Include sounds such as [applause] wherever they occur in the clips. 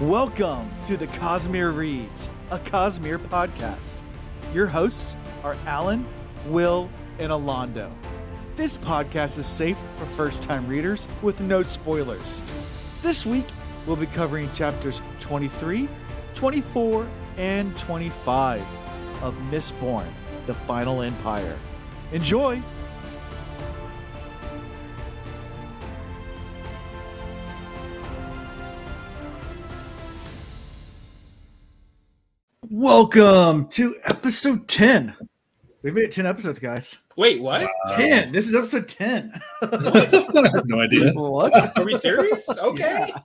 Welcome to the Cosmere Reads, a Cosmere podcast. Your hosts are Alan, Will, and Alondo. This podcast is safe for first time readers with no spoilers. This week, we'll be covering chapters 23, 24, and 25 of Mistborn, The Final Empire. Enjoy! Welcome to episode 10. We've made it 10 episodes, guys. Wait, what? 10. This is episode 10. [laughs] I have no idea. what? Are we serious? [laughs] Okay. Wow.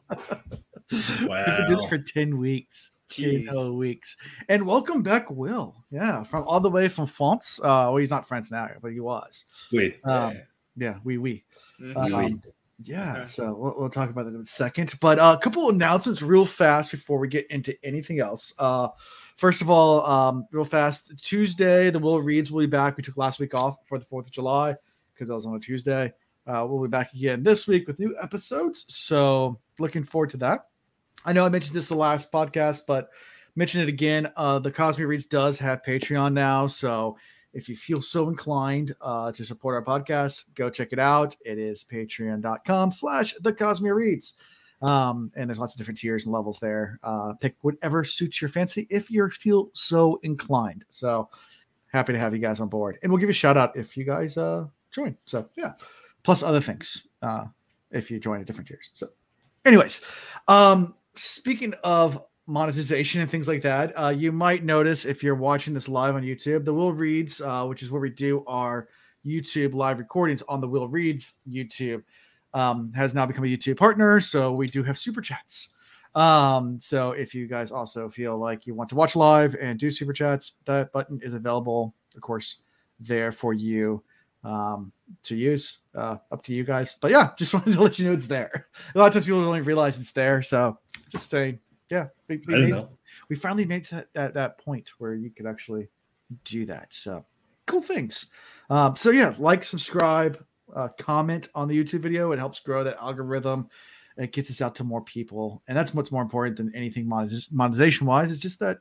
We've been doing this Wow. for 10 weeks. 10 Jeez. hell weeks. And welcome back, Will. Yeah, from all the way from France. Uh, well, he's not France now, but he was. Wait, Um, yeah, we, we. Mhm. Um, yeah, Okay. so we'll, we'll talk about that in a second. But uh, a couple announcements real fast before we get into anything else. Uh, first of all, um, real fast, Tuesday, the Will Reads will be back. We took last week off for the 4th of July because that was on a Tuesday. Uh, we'll be back again this week with new episodes. So looking forward to that. I know I mentioned this the last podcast, but mention it again. Uh, the Cosmere Reads does have Patreon now. So if you feel so inclined uh, to support our podcast, go check it out. It is patreon.com slash the Cosmere Reads. Um, and there's lots of different tiers and levels there. Uh, pick whatever suits your fancy if you feel so inclined. So happy to have you guys on board. And we'll give you a shout out if you guys uh, join. So yeah, plus other things uh, if you join at different tiers. So, anyways, um, speaking of monetization and things like that. Uh, you might notice if you're watching this live on YouTube, the Will Reads, uh, which is where we do our YouTube live recordings on the Will Reads YouTube, um, has now become a YouTube partner. So we do have super chats. Um, so if you guys also feel like you want to watch live and do super chats, that button is available, of course, there for you um, to use. Uh, up to you guys. But yeah, just [laughs] wanted to let you know it's there. A lot of times people don't even realize it's there. So just saying, yeah, we, we made- know. we finally made it to that, that, that point where you could actually do that. So cool things. Um, so yeah, like, subscribe, uh, comment on the YouTube video. It helps grow that algorithm. and It gets us out to more people, and that's what's more important than anything monetization wise. It's just that,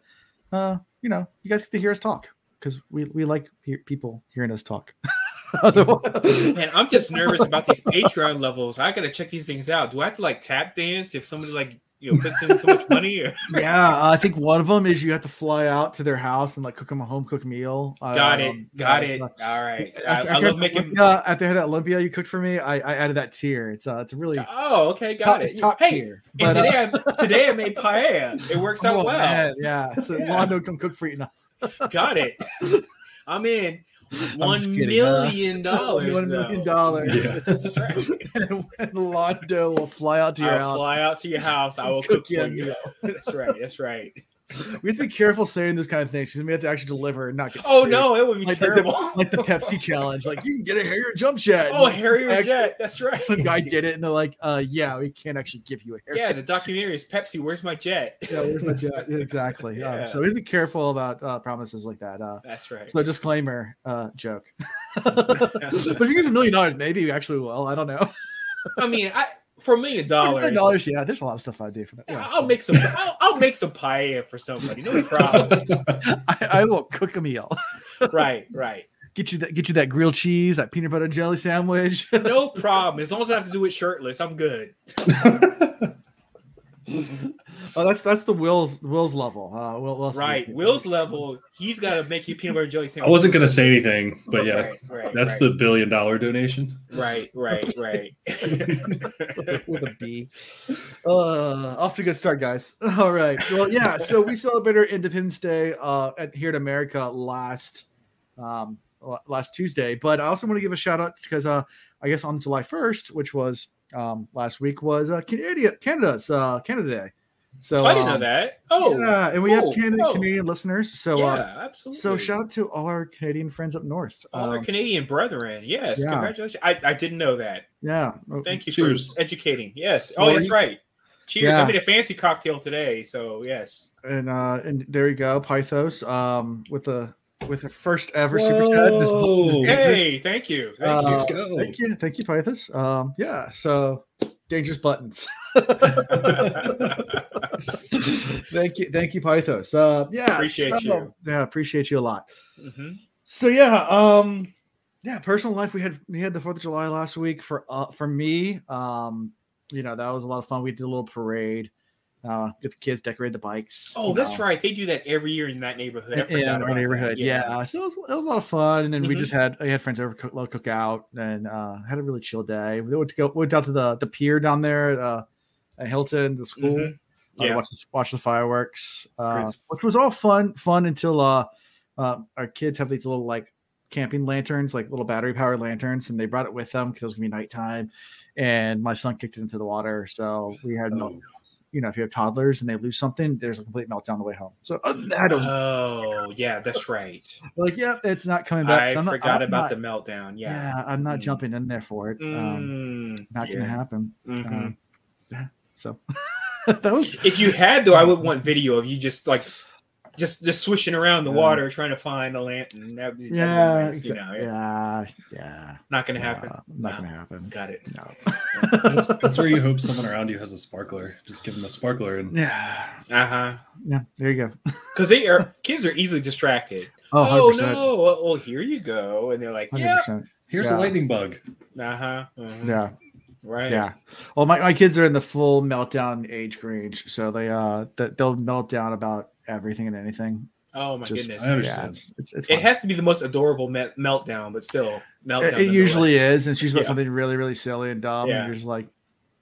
uh, you know, you guys get to hear us talk because we we like people hearing us talk. [laughs] and I'm just nervous about these Patreon levels. I gotta check these things out. Do I have to like tap dance if somebody like you know puts in so much money? Or... [laughs] yeah, I think one of them is you have to fly out to their house and like cook them a home cooked meal. Got it. Um, Got uh, it. uh, All right. I, After, I after love making. Olympia, after that Olympia you cooked for me, I, I added that tier. It's uh, it's a really Oh, okay. Got it's it. top Hey, tier. and But, uh, today I today I made paella. It works out oh, well. man, yeah. So [laughs] Yeah. Londo come cook for you now. Got it. [laughs] I'm in. One kidding, million dollars. [laughs] One million dollars. Yeah. [laughs] [laughs] And when Londo will fly out to your I'll house. fly out to your house. I will Cook cook you a you. meal. That's right. That's right. We have to be careful saying this kind of thing because we have to actually deliver and not get Oh sued. no, it would be Like terrible. the, like the Pepsi challenge. Like you can get a Harrier jump jet. oh, Harrier actually- Jet. That's right. Some guy did it and they're like, uh yeah, we can't actually give you a Harrier. Yeah, the documentary is Pepsi. Where's my jet? [laughs] Yeah, where's my jet? Exactly. Yeah. Um, so we have to be careful about uh, promises like that. Uh, That's right. so disclaimer, uh, joke. [laughs] [laughs] but if you get a million dollars, maybe you actually will. I don't know. I mean, I for a million dollars, dollars, yeah. There's a lot of stuff I do for that. Yeah. I'll make some. I'll, I'll make some paella for somebody. No [laughs] problem. I, I will cook a meal. [laughs] right, right. Get you that. Get you that grilled cheese, that peanut butter jelly sandwich. No [laughs] problem. As long as I have to do it shirtless, I'm good. Oh, that's that's the Will's Will's level. Uh, Will, Will's Right. Will's level, he's got to make you peanut butter and jelly sandwich. I wasn't gonna say anything, but yeah, Right, right, that's right, the billion dollar donation. right, right, right. [laughs] with a B. Uh, off to a good start, guys. [laughs] All right. Well, yeah. So we celebrated Independence Day uh, at, here in America last um, last Tuesday, but I also want to give a shout out because uh, I guess on July first, which was um, last week, was uh, Canada Canada's uh, Canada Day. So I didn't know um, that. Oh, yeah, and we cool. have Canada, Oh. Canadian listeners. So yeah, uh, absolutely. so shout out to all our Canadian friends up north. all our Um, Canadian brethren. Yes, yeah. congratulations. I, I didn't know that. yeah. Thank you Cheers. for educating. Yes. Oh, Well, that's right. Cheers. Yeah. I made a fancy cocktail today, so yes. and uh and there you go pythos um with the with the first ever super chat this, Whoa. this, this- Hey, thank you. Thank Uh, you. Let's go. thank you thank you pythos um yeah so dangerous buttons. [laughs] thank you, thank you, Pythos. Uh, yeah, Appreciate so- you. Yeah, appreciate you a lot. Mhm. So yeah, um, yeah, personal life. We had we had the Fourth of July last week for uh, for me. Um, you know that was a lot of fun. We did a little parade. Uh, get the kids decorate the bikes. Oh, that's know. right. They do that every year in that neighborhood. I in our neighborhood. Yeah. so it was, it was a lot of fun. And then we Mhm. just had I had friends over cook, cookout and uh, had a really chill day. We went to go went down to the the pier down there at, uh, at Hilton, the school. Mhm. uh, Yeah. watch the, watch the fireworks, uh, which was all fun. Fun until uh, uh, our kids have these little like camping lanterns, like little battery powered lanterns, and they brought it with them because it was gonna be nighttime. And my son kicked it into the water, so we had no. Oh. You know, if you have toddlers and they lose something, there's a complete meltdown on the way home. So other than that, I don't Oh, yeah, that's right. [laughs] like, yeah, it's not coming back. I So not- forgot I'm about not- the meltdown. Yeah, Yeah. I'm not Mm. jumping in there for it. Um, Mm, not yeah. gonna happen. Mhm. Um, yeah, so [laughs] that was if you had though, I would want video of you just like just just swishing around the Yeah. water trying to find the lantern. That'd be, that'd be yeah, nice, you know, yeah. yeah, yeah. Not gonna happen. Uh, not No. gonna happen. Got it. No. That's, that's where you hope someone around you has a sparkler. Just give them a sparkler and Yeah, Uh huh. yeah. There you go. Because they are kids are easily distracted. Oh, Oh, 100%. no! Well, well, here you go, and they're like, yeah, 100%. here's Yeah. a lightning bug. uh huh, Yeah, right, yeah. Well, my, my kids are in the full meltdown age range, so they uh th- they'll melt down about everything and anything. Oh my Just- goodness, I understand. Yeah, it's, it's, it's it has to be the most adorable me- meltdown, but still meltdown. It, it usually is, and she's about Yeah. something really, really silly and dumb. Yeah. And you're just like,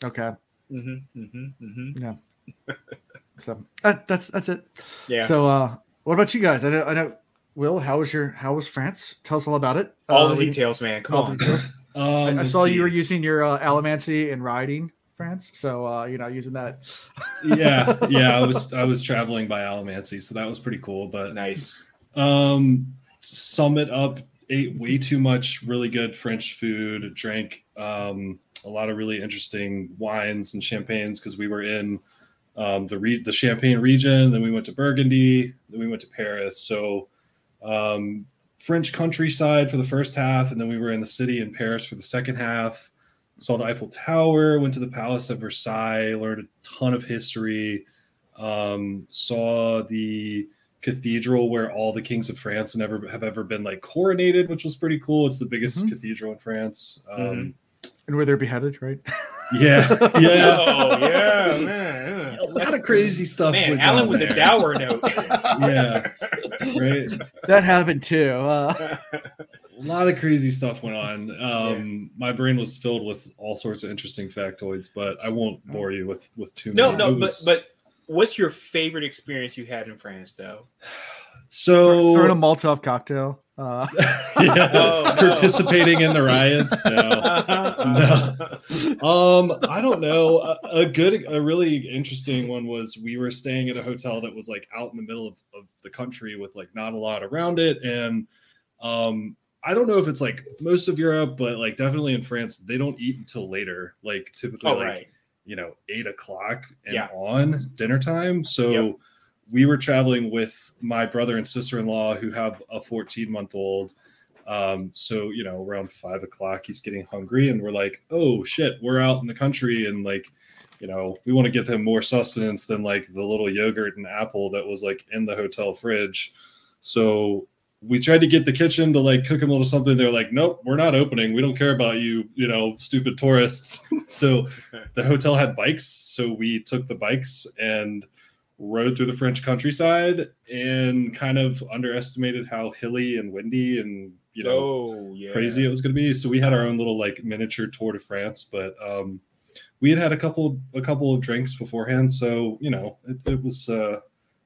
okay, Mm-hmm, mm-hmm, mm-hmm. Yeah. [laughs] so that, that's that's it. Yeah. So, uh, what about you guys? I know, I know. Will, how was your how was France? Tell us all about it. all Uh, the we- details, man. Come all the on. details. [laughs] Um, I, I saw see. you were using your uh, Allomancy and riding France, so uh, you know, using that. yeah, [laughs] yeah. I was I was traveling by Allomancy, so that was pretty cool. But Nice. um, sum it up. Ate way too much really good French food. Drank um, a lot of really interesting wines and champagnes because we were in um, the re- the Champagne region. Then we went to Burgundy. Then we went to Paris. So um, French countryside for the first half, and then we were in the city in Paris for the second half. Saw the Eiffel Tower, went to the Palace of Versailles, learned a ton of history. Um, saw the cathedral where all the kings of France have ever have ever been like coronated, which was pretty cool. It's the biggest Mhm. cathedral in France. Um, Mhm. and where they're beheaded, right? Yeah, [laughs] yeah. Oh yeah, man. A lot of crazy stuff. Man, went Alan with there. the dour note. [laughs] Yeah, right. that happened too. Uh, A lot of crazy stuff went on. Um, My brain was filled with all sorts of interesting factoids, but I won't bore you with with too no, many. no, It but but what's your favorite experience you had in France, though? So throwing a Molotov cocktail. Uh, [laughs] [laughs] yeah, Oh, no. participating in the riots. [laughs] No. Um, I don't know. A, a good, a really interesting one was we were staying at a hotel that was like out in the middle of, of the country with like not a lot around it, and um, I don't know if it's like most of Europe, but like definitely in France, they don't eat until later. Like typically, Oh like right. you know eight o'clock and Yeah. on dinner time. So Yep. We were traveling with my brother and sister in law who have a 14 month old. Um, so you know, around five o'clock, he's getting hungry, and we're like, "Oh shit, we're out in the country, and like, you know, we want to give him more sustenance than like the little yogurt and apple that was like in the hotel fridge." So we tried to get the kitchen to like cook him a little something. They're like, "Nope, we're not opening. We don't care about you, you know, stupid tourists." [laughs] so [laughs] the hotel had bikes, so we took the bikes and rode through the French countryside and kind of underestimated how hilly and windy and you know oh yeah. crazy it was going to be. So we had our own little like miniature tour de France, but um, we had had a couple a couple of drinks beforehand, so you know it, it was uh,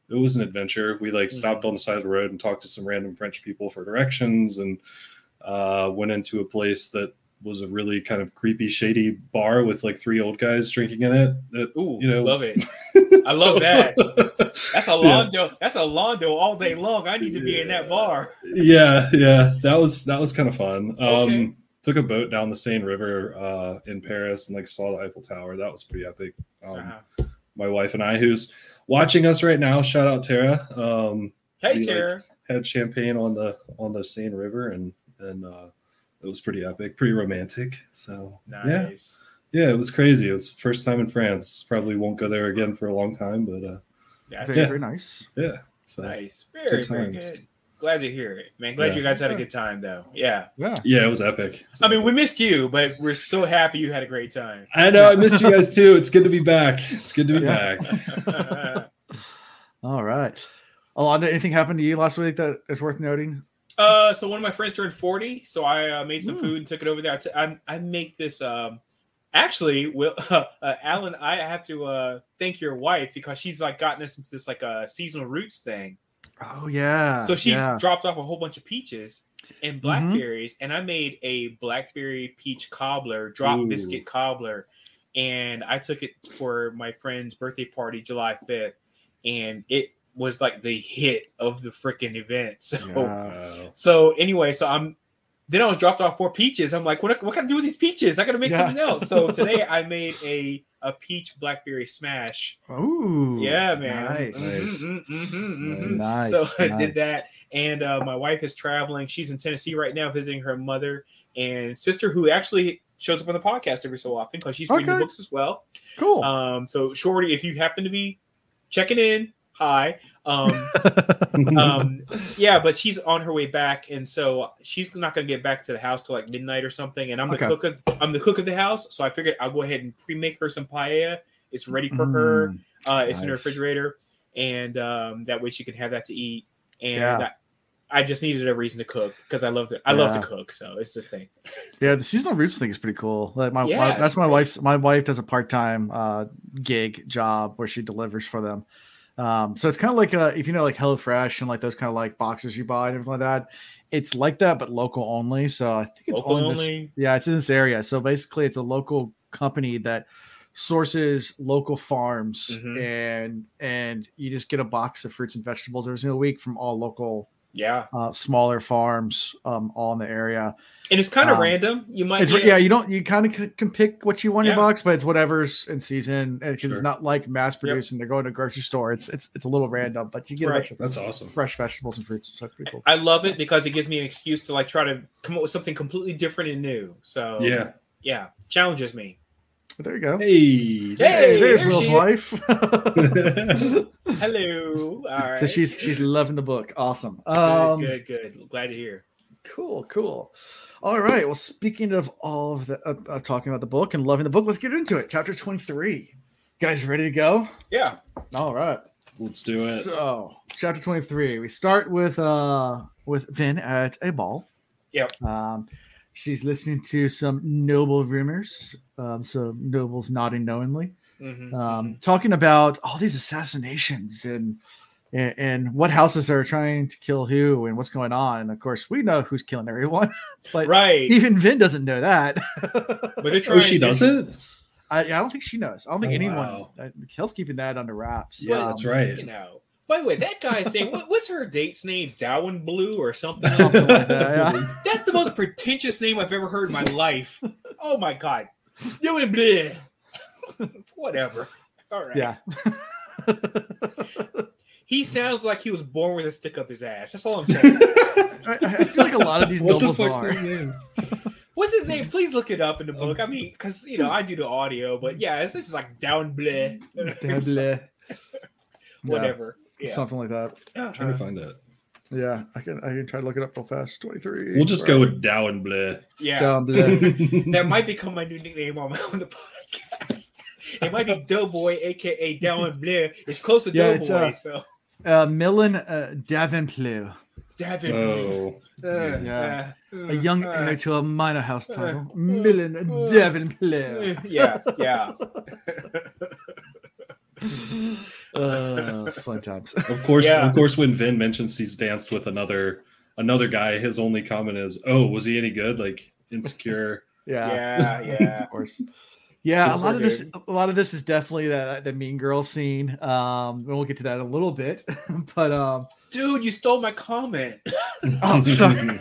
it was an adventure. We like stopped on the side of the road and talked to some random French people for directions, and uh, went into a place that was a really kind of creepy, shady bar with like three old guys drinking in it. That, Ooh, you know, love it. [laughs] I love that. [laughs] That's a Yeah. Londo. That's a Londo all day long. I need to be in that bar. [laughs] yeah yeah that was that was kind of fun um Okay. took a boat down the seine river uh in paris and like saw the eiffel tower that was pretty epic um Uh-huh. my wife and i who's watching us right now shout out tara um Hey, We, like, Tara. had champagne on the on the seine river and and uh it was pretty epic pretty romantic so yeah Nice. Yeah, it was crazy. It was first time in France. Probably won't go there again for a long time, but uh, Yeah, Very, Yeah. very nice. yeah. So nice. Very, Good very good. Glad to hear it, man. Glad Yeah. you guys had a good time, though. Yeah. Yeah. yeah, it was epic. I mean, we missed you, but we're so happy you had a great time. I know I missed you guys too. It's good to be back. It's good to be Yeah. back. [laughs] All right. Alondo, anything happened to you last week that is worth noting? Uh, so one of my friends turned 40, so I uh, made some Mm. food and took it over there. I, t- I, I make this. Um, actually, Will [laughs] uh, Alan, I have to uh, thank your wife because she's like gotten us into this like a uh, seasonal roots thing. Oh yeah. So she yeah. dropped off a whole bunch of peaches and blackberries, and I made a blackberry peach cobbler, drop Ooh. biscuit cobbler, and I took it for my friend's birthday party July 5th, and it was like the hit of the freaking event. [laughs] So. So anyway, so I'm then I was dropped off four peaches. I'm like, what, what can I do with these peaches? I gotta make Yeah. something else. So [laughs] today I made a a peach blackberry smash. Ooh. Yeah, man. Nice. Nice. Mhm, mhm, mhm. Nice, So [laughs] I nice. did that, and uh, my wife is traveling. She's in Tennessee right now, visiting her mother and sister, who actually shows up on the podcast every so often because she's reading the books as well. Cool. Um, so Shorty, if you happen to be checking in, hi. Um, [laughs] um yeah but she's on her way back and so she's not going to get back to the house till like midnight or something and i'm the Okay. cook of i'm the cook of the house so i figured i'll go ahead and pre-make her some paella it's ready for her Mm, uh it's in the refrigerator and um that way she can have that to eat and Yeah. I, I just needed a reason to cook because i love to i love to cook so it's just thing [laughs] Yeah, the seasonal roots thing is pretty cool. Like my, Yeah, my that's my great. wife's. My wife does a part time uh, gig job where she delivers for them. Um, so it's kind of like uh if you know like HelloFresh and like those kind of like boxes you buy and everything like that. It's like that, but local only. So I think it's only, yeah, it's in this area. So basically, it's a local company that sources local farms, Mhm. and and you just get a box of fruits and vegetables every single week from all local yeah uh, smaller farms, um, all in the area. and it's kind of Um, random you might It's, get- yeah, you don't you kind of can pick what you want in Yeah. your box, but it's whatever's in season and Sure. it's not like mass producing and they're going to a grocery store. It's it's it's a little random, but you get a Right. bunch of That's awesome. fresh vegetables and fruits. So it's pretty cool. I love it because it gives me an excuse to like try to come up with something completely different and new. So Yeah. yeah, challenges me. But there you go. Hey. Hey, there's there Will's wife. [laughs] Hello. All right. so she's she's loving the book. Awesome. good, Um, good, good. Glad to hear. Cool, cool. All right. Well, speaking of all of the uh, uh, talking about the book and loving the book, let's get into it. Chapter twenty-three. Guys, ready to go? Yeah. All right. Let's do it. So, chapter 23. We start with uh with Vin at a ball. Yep. Um she's listening to some noble rumors. Um so nobles nodding knowingly. Mhm, Um talking about all these assassinations and and, and what houses are trying to kill who and what's going on. And of course, we know who's killing everyone, [laughs] but right. even Vin doesn't know that. [laughs] But they're Oh, she doesn't? I, I don't think she knows. I don't think Oh, anyone. wow. Uh, Kel's keeping that under wraps. Yeah, Um, that's right. You know. By the way, that guy's name. What, what's her date's name? Dowen Blue or something? Something like that. Yeah. That's the most pretentious name I've ever heard in my life. Oh my god. Dowen Blue. [laughs] Whatever. All right. Yeah. [laughs] He sounds like he was born with a stick up his ass. That's all I'm saying. [laughs] I, I feel like a lot of these What nobles fuck's are. his? What's his name? Please look it up in the book. I mean, because you know I do the audio, but yeah, it's just like down bleh, Yeah, whatever. Yeah, something like that. I'm trying to Uh-huh. find that. Yeah, I can I can try to look it up real fast. Twenty three. We'll just go with Dow and Bleh. yeah. down bleh. [laughs] That might become my new nickname on, on the podcast. It might be Doughboy, aka Down Bleh. It's close to Yeah, it's, Doughboy, uh, so uh, Millen uh, Davenplew, Davin Bleh. Oh, Uh, Yeah. uh, a young uh, heir to a minor house title. uh, Millen uh, Davenplew. uh, yeah, yeah. [laughs] [laughs] Uh, fun times. [laughs] of course, Yeah. of course. When Vin mentions he's danced with another another guy, his only comment is, "Oh, was he any good? Like insecure." [laughs] Yeah, Yeah, [laughs] yeah. of course. Yeah, a It's lot of this, good. a lot of this is definitely the the Mean Girl scene. Um, and we'll get to that in a little bit, but um, Dude, you stole my comment. oh, sorry.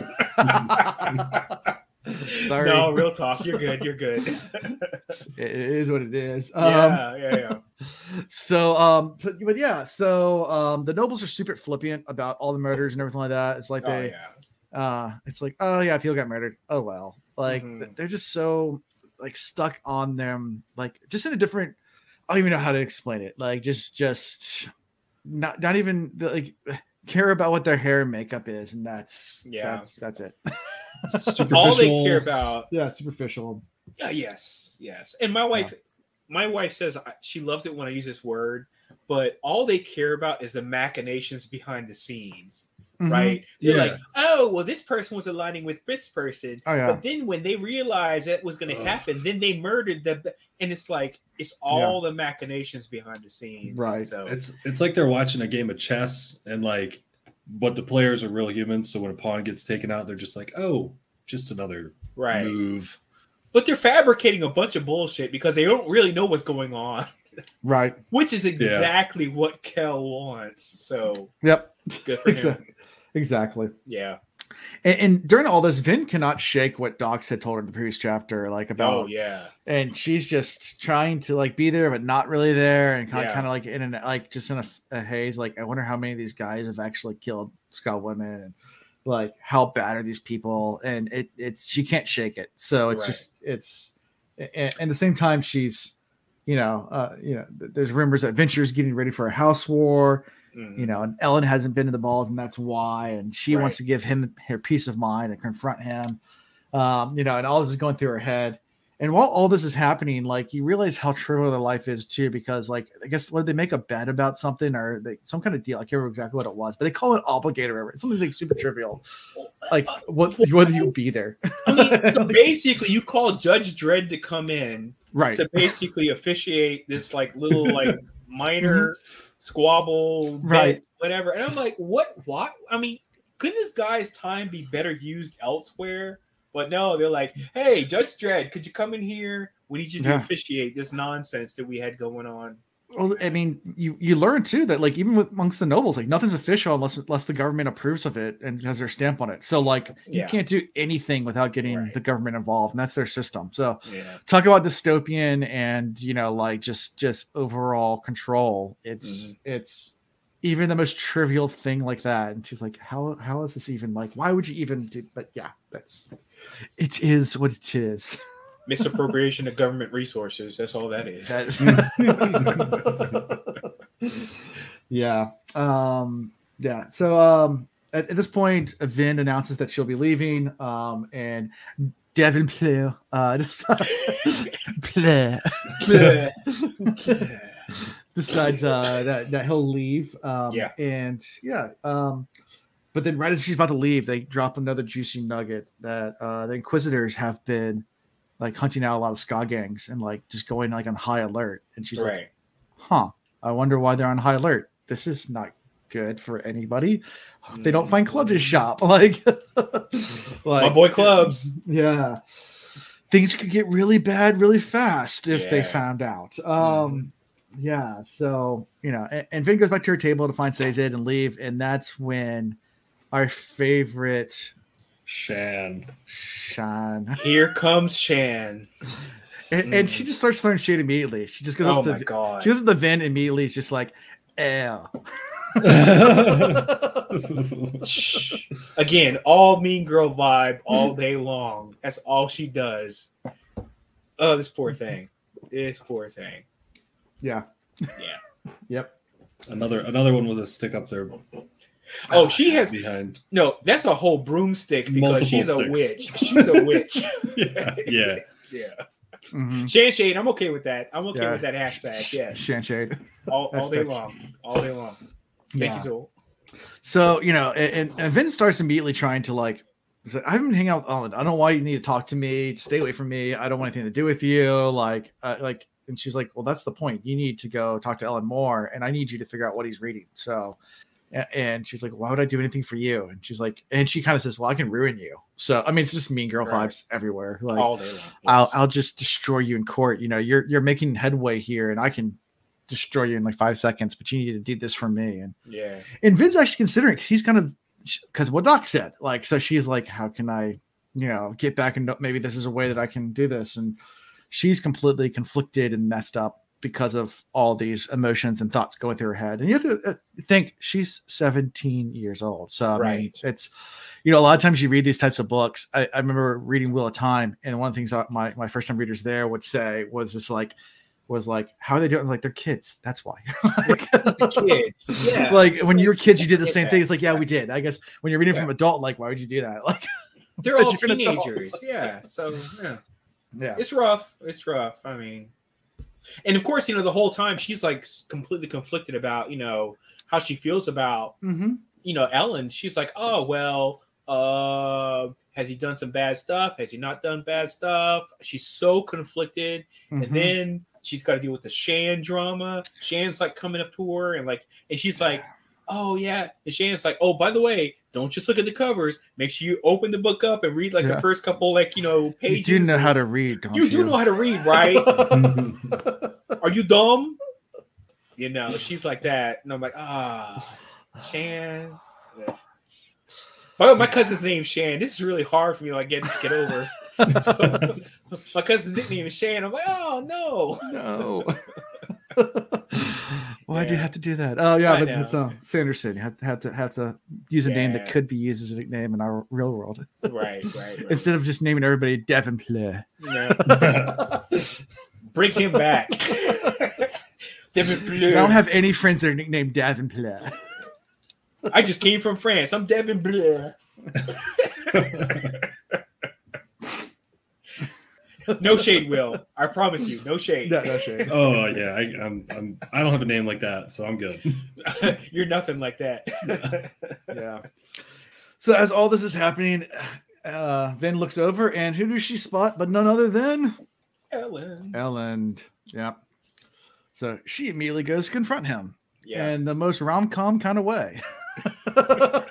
[laughs] Sorry. No, real talk. You're good. You're good. [laughs] it is what it is. Um, yeah, yeah, yeah. So, um, but, but yeah, so um, the nobles are super flippant about all the murders and everything like that. It's like Oh, they, yeah. uh, it's like, oh yeah, people got murdered. Oh well, like Mhm. they're just so like stuck on them, like just in a different. I don't even know how to explain it. Like just just not not even like care about what their hair and makeup is, and that's Yeah. that's that's it. [laughs] All they care about yeah, superficial. Uh, yes, yes. And my wife, my wife says she loves it when I use this word, but all they care about is the machinations behind the scenes, Mhm. right? They're Yeah. like, oh, well, this person was aligning with this person, Oh yeah. but then when they realized that was going to happen, then they murdered the, and it's like it's all the machinations behind the scenes, Right. So It's it's like they're watching a game of chess and like but the players are real humans, so when a pawn gets taken out, they're just like, oh, just another right, move. but they're fabricating a bunch of bullshit because they don't really know what's going on, Right. [laughs] which is exactly what Kel wants. So Yep. good for him. Exactly. Exactly. Yeah. And, and during all this, Vin cannot shake what Dox had told her in the previous chapter, like about, Oh yeah. and she's just trying to like be there, but not really there, and kind of, Yeah. kind of like in an like just in a, a haze. Like, I wonder how many of these guys have actually killed skaa women, and like how bad are these people? And it it's she can't shake it, so it's Right. just it's, and, and at the same time, she's, you know, uh, you know, th- there's rumors that Venture's getting ready for a house war Mhm. you know, and Elend hasn't been to the balls, and that's why. And she wants to give him her peace of mind and confront him, um, you know, and all this is going through her head. And while all this is happening, like you realize how trivial their life is too, because like I guess what did they make a bet about something or they, some kind of deal? I can't remember exactly what it was, but they call it obligator. It's something like super trivial. Like what whether you be there, I mean, [laughs] so basically, you call Judge Dredd to come in right? to basically officiate this like little like [laughs] minor squabble. Right. Whatever. And I'm like, what? What? I mean, couldn't this guy's time be better used elsewhere? But no, they're like, hey, Judge Dredd, could you come in here? We need you to Yeah. officiate this nonsense that we had going on. Well, I mean, you you learn too that like even with amongst the nobles, like nothing's official unless unless the government approves of it and has their stamp on it. So like you Yeah. can't do anything without getting Right. the government involved, and that's their system. So Yeah. talk about dystopian and you know like just just overall control. It's Mm-hmm. it's even the most trivial thing like that, and she's like, how how is this even like? Why would you even do? But yeah, that's it is what it is. [laughs] Misappropriation of government resources. That's all that is. [laughs] yeah. Um, yeah. So um, at, at this point, Vin announces that she'll be leaving. Um, and Devin Play, uh, [laughs] Play decides uh, that, that he'll leave. Um, Yeah. And yeah. Um, but then right as she's about to leave, they drop another juicy nugget that uh, the Inquisitors have been like hunting out a lot of skaa gangs and like just going like on high alert. And she's like, huh, I wonder why they're on high alert. This is not good for anybody. They don't find clubs to shop. [laughs] Like, [laughs] My boy clubs. yeah. Things could get really bad really fast if they Yeah. Mm-hmm. found out. Um, yeah. So, you know, and, and Vin goes back to her table to find Sazed and leave. And that's when our favorite Shan. Shan. [laughs] Here comes Shan. And, and she just starts throwing shade immediately. She just goes Mm. Oh up my to god. she goes to the Vin immediately. It's just like, ew. [laughs] Shh. Again, all mean girl vibe all day long. That's all she does. Oh, this poor thing. This poor thing. Yeah. Yeah. Yep. another another one with a stick up there Oh, she has behind. no. That's a whole broomstick because Multiple she's a witch. She's a [laughs] witch. Yeah, [laughs] yeah. yeah. Mhm. Shan Shade, I'm okay with that. I'm okay Yeah. with that hashtag. Yeah, Shan shade. all, all day long, all day long. Thank Yeah. you, Zool. So you know, and, and Vin starts immediately trying to like. he's like, I haven't been hanging out with Elend. I don't know why you need to talk to me. Just stay away from me. I don't want anything to do with you. Like, uh, like, and she's like, "Well, that's the point. You need to go talk to Elend more, and I need you to figure out what he's reading." So, a- and she's like, "Why would I do anything for you?" And she's like, and she kind of says, "Well, I can ruin you." So, I mean, it's just mean girl Right. vibes everywhere. Like, all day long. I'll. I'll just destroy you in court. You know, you're you're making headway here, and I can destroy you in like five seconds. But you need to do this for me. And yeah. and Vin's actually considering he's kind of because what Doc said, like, so she's like, how can I, you know, get back and maybe this is a way that I can do this. And she's completely conflicted and messed up because of all these emotions and thoughts going through her head. And you have to uh, think she's 17 years old. So I mean, it's you know a lot of times you read these types of books. I, I remember reading Wheel of Time, and one of the things my my first time readers there would say was just like was like how are they doing? Like they're kids. That's why. [laughs] like, Kid. Yeah. [laughs] like when you were kids, you did the same thing. It's like yeah, we did. I guess when you're reading Yeah. from adult, like why would you do that? [laughs] Like They're all You're an adult. teenagers. Yeah. So yeah. yeah, It's rough. It's rough. I mean, and of course, you know, the whole time she's like completely conflicted about, you know, how she feels about, mm-hmm. you know, Elend. She's like, oh, well, uh, has he done some bad stuff? Has he not done bad stuff? She's so conflicted. Mm-hmm. And then she's got to deal with the Shan drama. Shan's like coming up to her and like, and she's like, oh, yeah. And Shan's like, oh, by the way, don't just look at the covers. Make sure you open the book up and read like Yeah. the first couple, like, you know, pages. you pages. do know or- how to read, don't you you? do know how to read, right? [laughs] Are you dumb? You know, she's like that. And I'm like, ah, Shan. Yeah. By the way, my cousin's name's Shan. This is really hard for me to like get get over. [laughs] So, my cousin's nickname is Shan. I'm like, oh no. no. [laughs] Why do you have to do that? Oh yeah, I but it's uh, Sanderson. You have to have to have to use a name that could be used as a nickname in our real world Right, right, [laughs] right. instead of just naming everybody Devin. You [laughs] know, bring him back. [laughs] Devin I don't have any friends that are nicknamed Devin Play. I just came from France. I'm Devin Bleu. No shade, Will. I promise you, no shade. No, no shade. oh yeah, I, I'm, I'm I don't have a name like that, so I'm good. [laughs] You're nothing like that. yeah. So as all this is happening, uh, Vin looks over, and who does she spot? But none other than Elend. Elend. Yeah. So she immediately goes to confront him Yeah. in the most rom com kind of way. [laughs]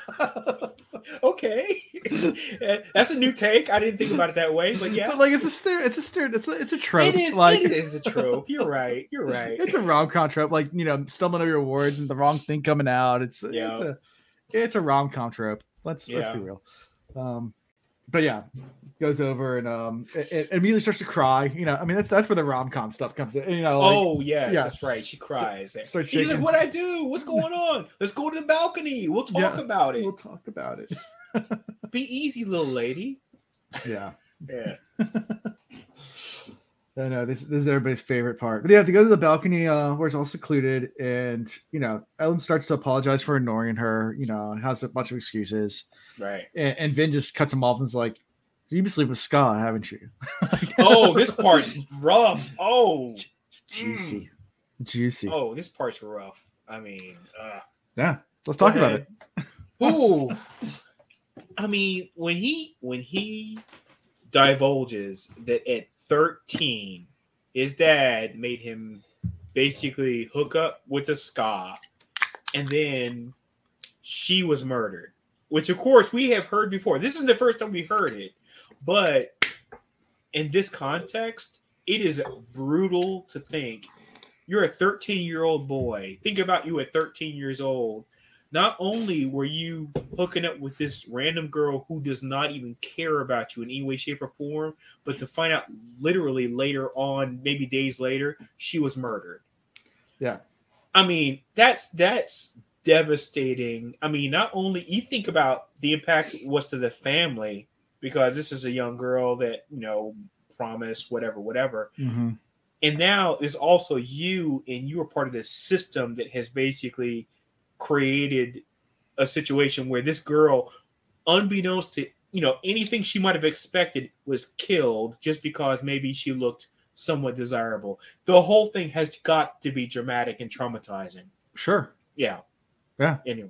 okay. [laughs] That's a new take. I didn't think about it that way, but yeah. But like it's a stare, it's a stare, it's a it's a trope. It is. like it is a trope. [laughs] You're right. You're right. it's a rom com trope. Like you know, stumbling over your words and the wrong thing coming out. It's Yeah. it's a it's a rom com trope. Let's let's be real. Um, but yeah, goes over and um, it, it immediately starts to cry. You know, I mean that's that's where the rom com stuff comes in. You know, like, oh yes, yeah. that's right. She cries. start She's like. "What I do? What's [laughs] going on? Let's go to the balcony. We'll talk Yeah. about it. we'll talk about it. [laughs] Be easy, little lady." Yeah. Yeah. [laughs] I know this, this is everybody's favorite part. But they have to go to the balcony uh, where it's all secluded, and you know Elend starts to apologize for ignoring her. You know, has a bunch of excuses, Right. and, and Vin just cuts him off and is like, "You've been sleeping with Skaa, haven't you?" [laughs] Oh, this part's rough. Oh. It's juicy, juicy. Oh, this part's rough. I mean, uh, Yeah, let's talk about it. [laughs] Ooh. I mean, when he when he divulges that at 13 his dad made him basically hook up with a skaa and then she was murdered. Which of course we have heard before. This isn't the first time we heard it, but in this context, it is brutal to think you're a 13 year old boy. Think about you at 13 years old not only were you hooking up with this random girl who does not even care about you in any way, shape, or form, but to find out literally later on, maybe days later, she was murdered. Yeah. I mean, that's that's devastating. I mean, not only you think about the impact it was to the family, because this is a young girl that, you know, promised whatever, whatever. Mhm. And now there's also you, and you are part of this system that has basically created a situation where this girl, unbeknownst to you know anything she might have expected, was killed just because maybe she looked somewhat desirable. The whole thing has got to be dramatic and traumatizing. Sure. Yeah. Yeah. Anyway.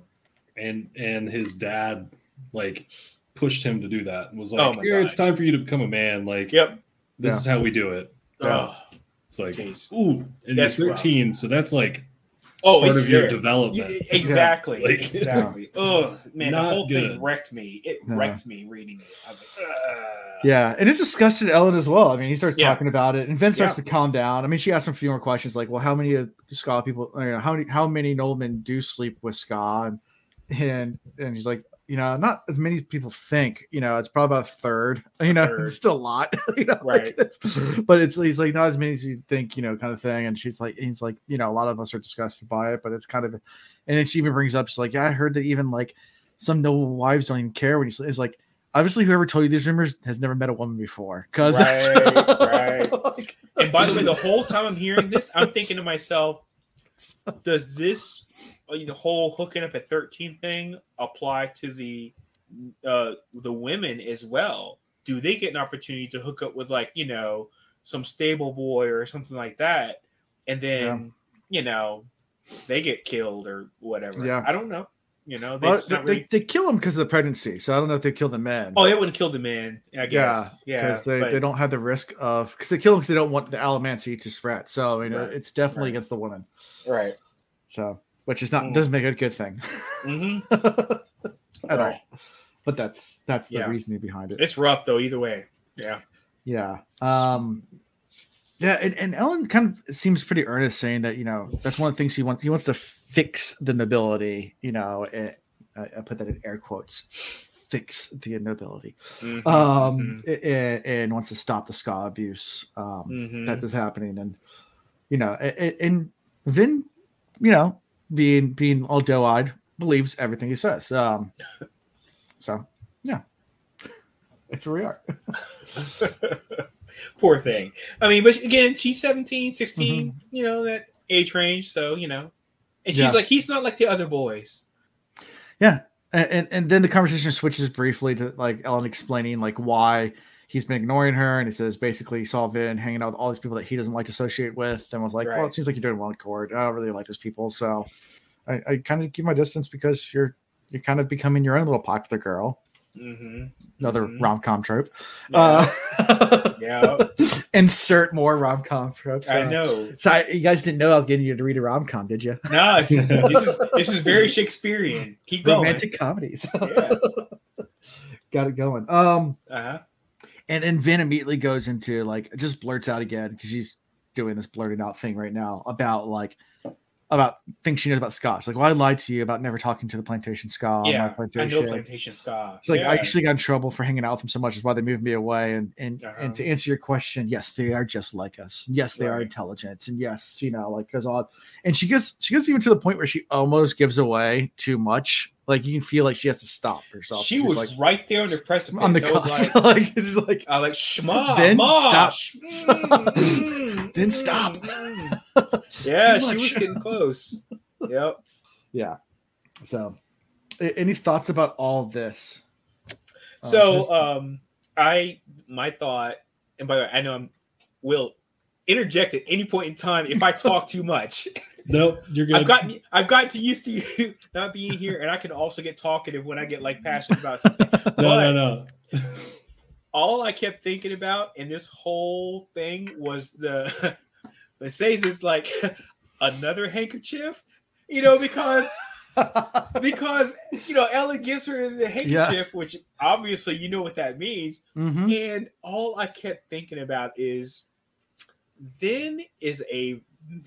and and his dad like pushed him to do that and was Oh like, my "Here, God. it's time for you to become a man. Like, Yep. this Yeah. is how we do it." Oh, yeah. Oh, It's like, jeez. ooh, and That's you're 13, so that's like Oh, part it's of your there. development. Yeah, exactly. [laughs] Like- exactly. Ugh, man, the Not whole thing wrecked me. It Yeah. wrecked me reading it. I was like, Ugh. Yeah, and it disgusted Elend as well. I mean, he starts Yeah. talking about it, and Vin starts Yeah. to calm down. I mean, she asked him a few more questions, like, "Well, how many of Skaa people? You know, how many how many noblemen do sleep with Skaa?" And and and he's like, you know, not as many people think. You know, it's probably about a third. [laughs] You know, third. it's still a lot. [laughs] You know, like, Right. it's- but it's he's like not as many as you think. You know, kind of thing. And she's like, he's like, you know, a lot of us are disgusted by it, but it's kind of. And then she even brings up, she's like, yeah, I heard that even like some noble wives don't even care when he's it's like. Obviously, whoever told you these rumors has never met a woman before, because Right, [laughs] right. And by the way, the whole time I'm hearing this, I'm thinking to myself, does this uh, you know whole hooking up at 13 thing apply to the uh the women as well? Do they get an opportunity to hook up with like, you know, some stable boy or something like that? And then, you know, they get killed or whatever. Yeah. I don't know. You know, they, Well, they, not they, they kill them because of the pregnancy, so I don't know if they kill the men. Oh, they wouldn't kill the men, I guess. Yeah. because they, but- they don't have the risk of because they kill them because they don't want the allomancy to spread. So you know Right, it's definitely right. against the woman. right. So which is not Mm. doesn't make it a good thing hmm [laughs] at Right. all. But that's that's the Yeah. reasoning behind it. It's rough though, either way. Yeah. yeah. Um. Yeah, and, and Elend kind of seems pretty earnest, saying that you know that's one of the things he wants. He wants to fix the nobility. You know, and I, I put that in air quotes. Fix the nobility. Mhm, um, and, and wants to stop the skaa abuse um, that is happening, and you know, a- a- and Vin, you know, being being all doe eyed, believes everything he says. Um, so yeah, it's where we are. [laughs] Poor thing. I mean, but again, she's 17, 16, Mm-hmm. you know, that age range. So, you know, and she's Yeah. like, he's not like the other boys. Yeah, and, and and then the conversation switches briefly to like Elend explaining like why he's been ignoring her, and he says basically he saw Vin hanging out with all these people that he doesn't like to associate with, and was like, well, it seems like you're doing well in court. I don't really like those people, so I, I kind of keep my distance because you're you're kind of becoming your own little popular girl. Mm-hmm. Another Mhm. rom com trope. Yeah. Uh, [laughs] yeah. [laughs] insert more rom com tropes. I Uh, know. So I, you guys didn't know I was getting you to read a rom com, did you? No, [laughs] this is this is very Shakespearean. Keep going. Romantic comedies. Yeah. Got it going. Um. Uh-huh. And then Vin immediately goes into like just blurts out again because she's doing this blurting out thing right now about like about things she knows about Scotch. Like, well, I lied to you about never talking to the plantation skaa on my Yeah. I plantation. know plantation skaa. It's like yeah. I actually got in trouble for hanging out with them so much is why they moved me away. And and and to Uh-huh. answer your question, yes, they are just like us. Yes, they are intelligent, and yes, you know, like because all and she gets she gets even to the point where she almost gives away too much. Like you can feel like she has to stop herself. she She's was like right there on the precipice. on the I was cusp. [laughs] like, like it's like I like shma, Then ma, stop. sh- [laughs] mm, mm, Then mm, stop. mm. [laughs] Yeah, she was getting close. [laughs] Yep. Yeah. So, any thoughts about all this? Uh, So, just- um, I my thought, and by the way, I know I'm will interject at any point in time if I talk too much. [laughs] Nope, you're good. I've gotten I've gotten too used to you not being here, and I can also get talkative when I get like passionate about something. no, no, no. all I kept thinking about in this whole thing was the it says it's like [laughs] another handkerchief, you know, because [laughs] because you know Elend gives her the handkerchief, which obviously you know what that means, Mhm. and all I kept thinking about is then is a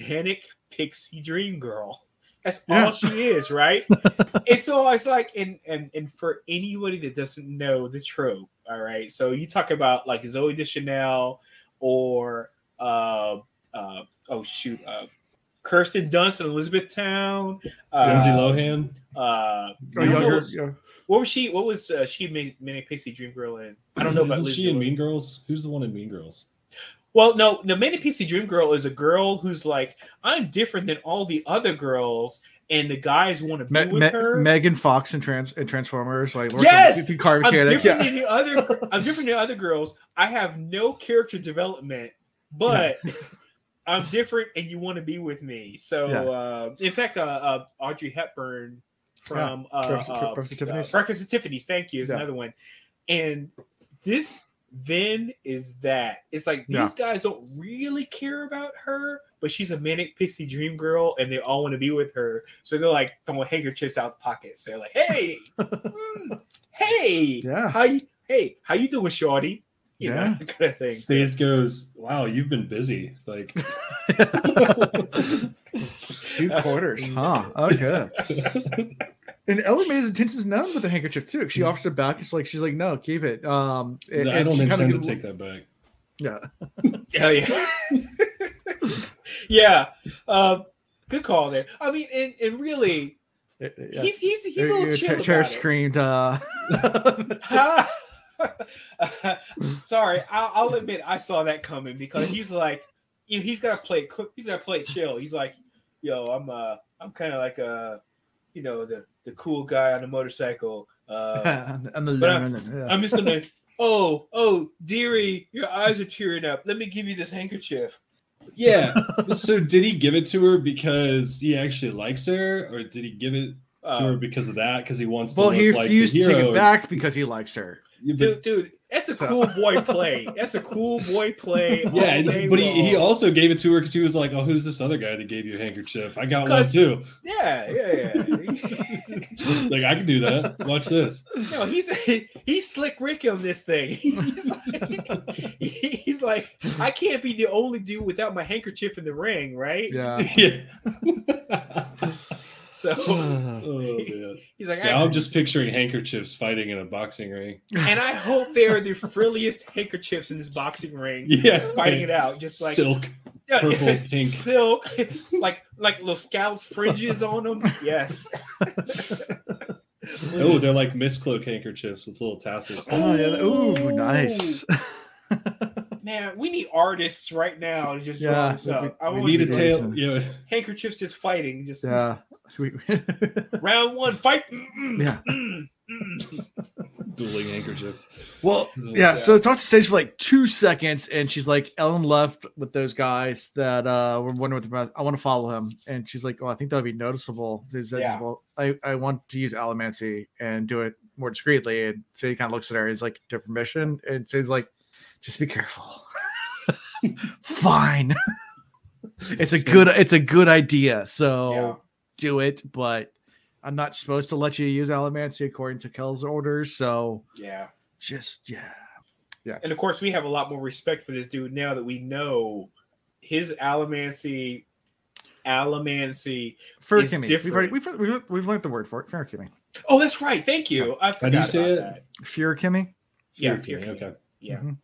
manic pixie dream girl. That's Yeah. all she is, right? [laughs] and so it's like, and and and for anybody that doesn't know the trope, all right. So you talk about like Zooey Deschanel or uh uh oh shoot, uh Kirsten Dunst in Elizabethtown. Lindsay Uh, Lohan. uh, Or know younger, what's- yeah. what was she? What was uh, she? Made Manic Pixie Dream Girl in? I don't know about Isn't Lindsay she in Mean Girls? Who's the one in Mean Girls? Well, no, the Manic Pixie Dream Girl is a girl who's like, I'm different than all the other girls, and the guys want to be Me- with Me- her. Megan Fox and Trans and Transformers, like Yes! the car I'm different Yeah. than the other. I'm different than other girls. I have no character development, but [laughs] I'm different, and you want to be with me. So, Yeah. uh, in fact, uh, uh, Audrey Hepburn from uh, Breakfast- uh, Breakfast at Tiffany's. Breakfast at Tiffany's. Thank you. Is Yeah. another one, and this Vin is that. It's like these guys don't really care about her, but she's a manic pixie dream girl, and they all want to be with her. So they're like throwing handkerchiefs out the pockets. They're like, "Hey, [laughs] mm, hey, Yeah. how you? Hey, how you doing, Shorty?" You know, Yeah. [laughs] kind of thing. So- goes, wow, you've been busy. Like, [laughs] Two quarters, [laughs] huh? Okay. And Elend made his intentions known with the handkerchief too. Mm-hmm. She offers it back. It's like she's like, no, keep it. Um, and- I don't she kinda intend to take that back. Yeah, Hell yeah. yeah. Uh, good call there. I mean, and, and really, Yeah. he's he's he's a little chill cha- about chair it. screamed. Uh, [laughs] Sorry, I'll, I'll admit I saw that coming because he's like, you know, he's got to play it cook. He's got to play chill. He's like, yo, I'm uh, I'm kind of like a, you know, the the cool guy on the motorcycle. Uh, [laughs] I'm the but I'm- learner, yeah. I'm just gonna. [laughs] Oh, oh, dearie, your eyes are tearing up. Let me give you this handkerchief. Yeah. so did he give it to her because he actually likes her, or did he give it to her Uh, because of that? Because he wants well, to he look like the refused to take it back because he likes her. Yeah, but- dude, dude, that's a cool boy [laughs] play. That's a cool boy play. yeah, but he, he also gave it to her because he was like, "Oh, who's this other guy that gave you a handkerchief? I got one too. yeah, yeah, yeah. [laughs] like I can do that. Watch this." No, he's [laughs] he's slick Rick on this thing. He's like, he's like, I can't be the only dude without my handkerchief in the ring, right? Yeah. yeah. So [laughs] oh man. he's like, Yeah, I, I'm just picturing handkerchiefs fighting in a boxing ring. and I hope they are the [laughs] frilliest handkerchiefs in this boxing ring. [laughs] Yeah. just fighting it out, just like Silk. yeah, purple, pink. silk, like like little scalloped fringes on them. Yes. Oh, they're like mistcloak handkerchiefs with little tassels. Oh, yeah. Ooh, nice. Man. We need artists right now to just draw Yeah, this we- up. I we want We to need a tail. Yeah. handkerchiefs just fighting. Just yeah. [laughs] Round one, fight. Mm, Yeah. mm, mm. Dueling handkerchiefs. well, Yeah. yeah. So it talks to stage for like two seconds, and she's like, Elend left with those guys that uh were wondering what they're about. I want to follow him, and she's like, Oh, I think that would be noticeable. So he says, Yeah. Well, I, I want to use allomancy and do it more discreetly. And so he kind of looks at her. He's like, "To permission," and so he's like, "Just be careful." [laughs] Fine. it's a good. It's a good idea. So Yeah. do it, but I'm not supposed to let you use allomancy according to Kel's orders. So Yeah. just yeah. Yeah. And of course, we have a lot more respect for this dude now that we know his allomancy. Allomancy. Fair It's Kimmy. We've, already, we've, we've, we've learned the word for it. Feruchemy. Oh, that's right. Thank you. I do you forgot say about it? that. Feruchemy. Yeah, Fear fear King, King. Okay. Yeah. Mhm.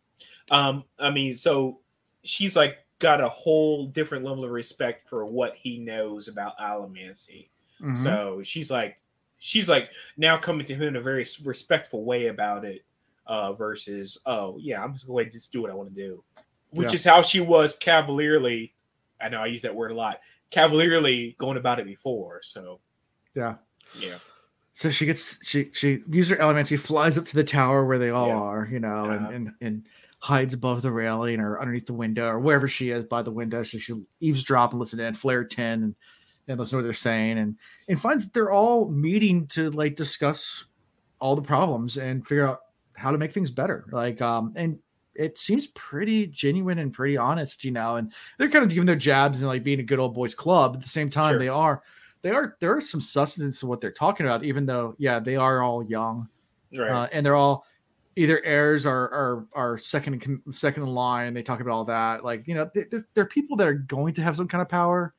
Um, I mean, so she's like got a whole different level of respect for what he knows about allomancy. Mhm. So she's like, she's like now coming to him in a very respectful way about it, uh, versus, oh yeah, I'm just going to just do what I want to do, which Yeah. is how she was cavalierly. I know I use that word a lot. Cavalierly going about it before. So yeah. yeah, So she gets she she uses her allomancy, flies up to the tower where they all Yeah. are, you know, Uh-huh. and, and and hides above the railing or underneath the window or wherever she is by the window. So she eavesdrop and listen in, flare tin and and listen to what they're saying and and finds that they're all meeting to like discuss all the problems and figure out how to make things better. Like um and it seems pretty genuine and pretty honest, you know, and they're kind of giving their jabs and like being a good old boys club. At the same time, Sure. they are they are there are some substance to what they're talking about, even though yeah, they are all young right. uh, and they're all either heirs are or, or second in second in line. They talk about all that, like you know, they- they're, they're people that are going to have some kind of power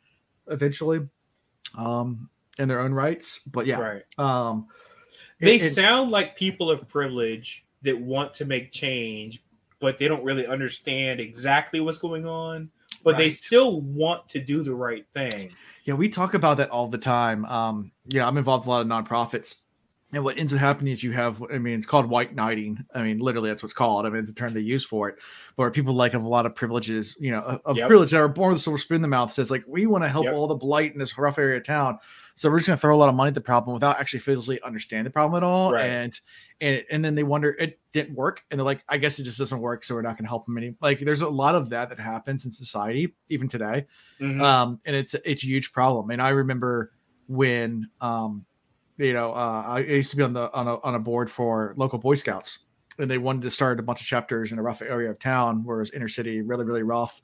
eventually, um, in their own rights. But yeah, Right. um, They it- it- sound like people of privilege that want to make change, but they don't really understand exactly what's going on. But they still want to do the right thing. Yeah, we talk about that all the time. Um, yeah, I'm involved in a lot of nonprofits. And what ends up happening is you have, I mean, it's called white knighting. I mean, literally, that's what's called. I mean, it's a term they use for it. But where people like have a lot of privileges, you know, of Yep. privilege that are born with a silver spoon in the mouth, says like, we want to help Yep. all the blight in this rough area of town. So we're just going to throw a lot of money at the problem without actually physically understanding the problem at all. Right. And and and then they wonder it didn't work, and they're like, I guess it just doesn't work, so we're not going to help them any. Like, there's a lot of that that happens in society even today Mhm. um, and it's it's a huge problem. And I remember when um, you know uh, I used to be on the on a on a board for local Boy Scouts, and they wanted to start a bunch of chapters in a rough area of town where it was inner city, really really rough.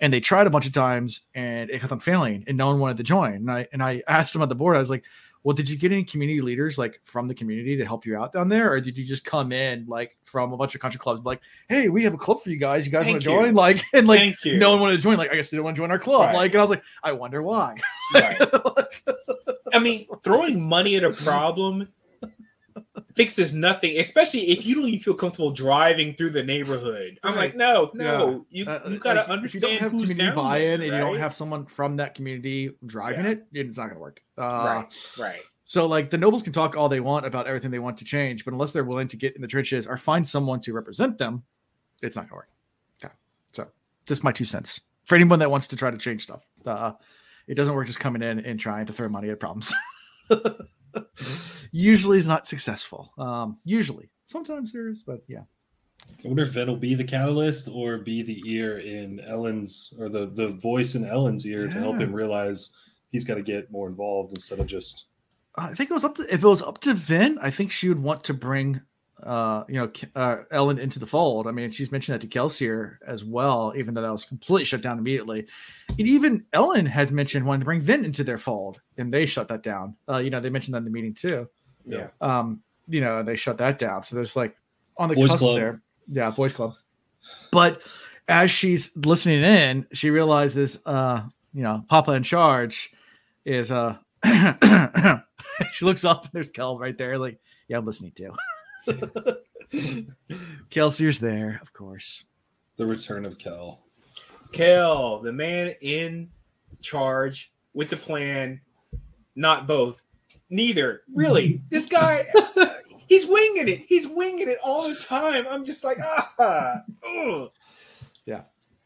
And they tried a bunch of times, and it kept on failing, and no one wanted to join. And I and I asked them at the board, I was like. Well, did you get any community leaders like from the community to help you out down there, or did you just come in like from a bunch of country clubs, like, "Hey, we have a club for you guys. You guys want to join?" [laughs] Like, and like Thank you. no one wanted to join. Like, I guess they don't want to join our club. Right. Like, and I was like, I wonder why. Right. I mean, throwing money at a [laughs] problem fixes nothing, especially if you don't even feel comfortable driving through the neighborhood. I'm Right. like, no, no, you Uh, you gotta like, understand if you don't have who's community buy-in there, and you don't have someone from that community driving Yeah. it, it's not going to work. Uh, right, right. So, like, the nobles can talk all they want about everything they want to change, but unless they're willing to get in the trenches or find someone to represent them, it's not going to work. Okay. So, just my two cents for anyone that wants to try to change stuff. Uh, it doesn't work just coming in and trying to throw money at problems. [laughs] [laughs] usually, is not successful. Um, usually, sometimes there is, but yeah. I wonder if Vin will be the catalyst or be the ear in Elend's or the the voice in Elend's ear to help him realize he's got to get more involved instead of just I think it was up to if it was up to Vin, I think she would want to bring uh you know uh, Elend into the fold. I mean, she's mentioned that to Kelsier as well, even though that was completely shut down immediately. And even Elend has mentioned wanting to bring Vin into their fold, and they shut that down. Uh, you know, they mentioned that in the meeting too. Yeah. Um, you know, they shut that down. So there's like on the Boys cusp club. there. Yeah, boys club. But as she's listening in, she realizes uh, you know, Papa in charge is uh [coughs] [coughs] she looks up and there's Kel right there, like, yeah, I'm listening too. [laughs] Kelsier's there, of course. the return of Kel. Kel, the man in charge with the plan, not both, neither. Really, this guy, [laughs] he's winging it. He's winging it all the time. I'm just like, ah, ugh. Yeah.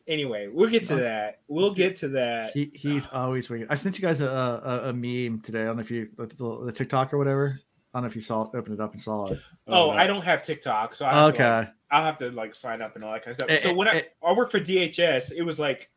Anyway, we'll get to that. We'll get to that. He he's always winging. I sent you guys a, a, a meme today. I don't know if you the, the TikTok or whatever. I don't know if you saw it, opened it up and saw it. Oh, no. I don't have TikTok, so I have to, like, Okay. I'll have to like sign up and all that kind of stuff. Eh, so when I, eh. I worked for DHS, it was like,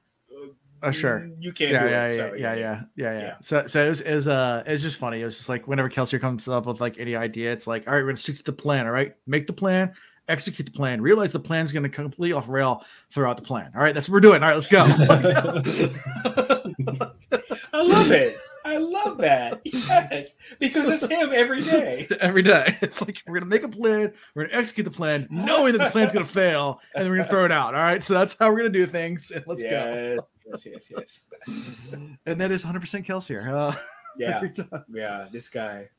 Uh, sure. mm, you can't Yeah, do yeah, it. yeah, So, yeah, yeah, yeah, yeah, Yeah. So, so it was, it was, uh, it was just funny. It was just like whenever Kelsier comes up with like any idea, it's like, all right, we're gonna stick to the plan. All right, make the plan, execute the plan. Realize the plan's gonna completely off rail throughout the plan. All right, that's what we're doing. All right, let's go. [laughs] [laughs] I love it. I love that. [laughs] Yes, because it's him every day. [laughs] Every day, it's like we're gonna make a plan, we're gonna execute the plan, knowing that the plan's gonna fail, and then we're gonna throw it out. All right, so that's how we're gonna do things. And let's go. yes, yes, yes, yes. [laughs] And that is 100 percent Kelsier. Uh, Yeah, yeah. This guy.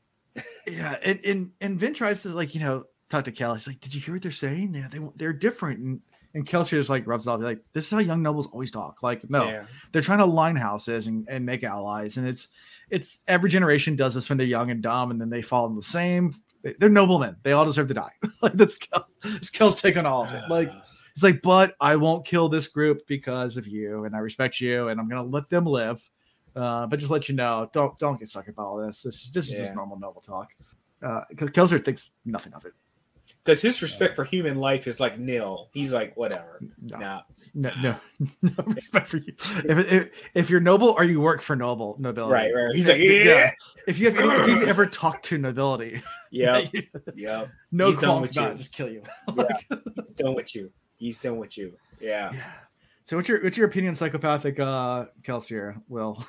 Yeah, and and and Vin tries to like you know talk to Kel. He's like, "Did you hear what they're saying? Yeah, they they're different." And and Kelsier just like rubs it off. Like, "This is how young nobles always talk." Like, no, Yeah. they're trying to line houses and, and make allies, and it's it's every generation does this when they're young and dumb, and then they fall in the same. they- They're noblemen. They all deserve to die. [laughs] like that's Kel, that's Kel's take on all of it. Like [sighs] it's like, but I won't kill this group because of you, and I respect you, and I'm gonna let them live. Uh, but just let you know, don't don't get sucked up all this. This is this is just normal noble talk. Uh, Kelsier thinks nothing of it. Because his respect for human life is like nil. He's like, whatever. No, Nah. no, no, [laughs] no respect for you. If, if if you're noble or you work for noble nobility, Right, right. He's like, yeah, If you have if you've ever [laughs] talked to nobility, [laughs] yeah, yeah. no He's done with about you. just kill you. He's done with you. He's done with you. Yeah. Yeah. So what's your what's your opinion, psychopathic uh Kelsier? Will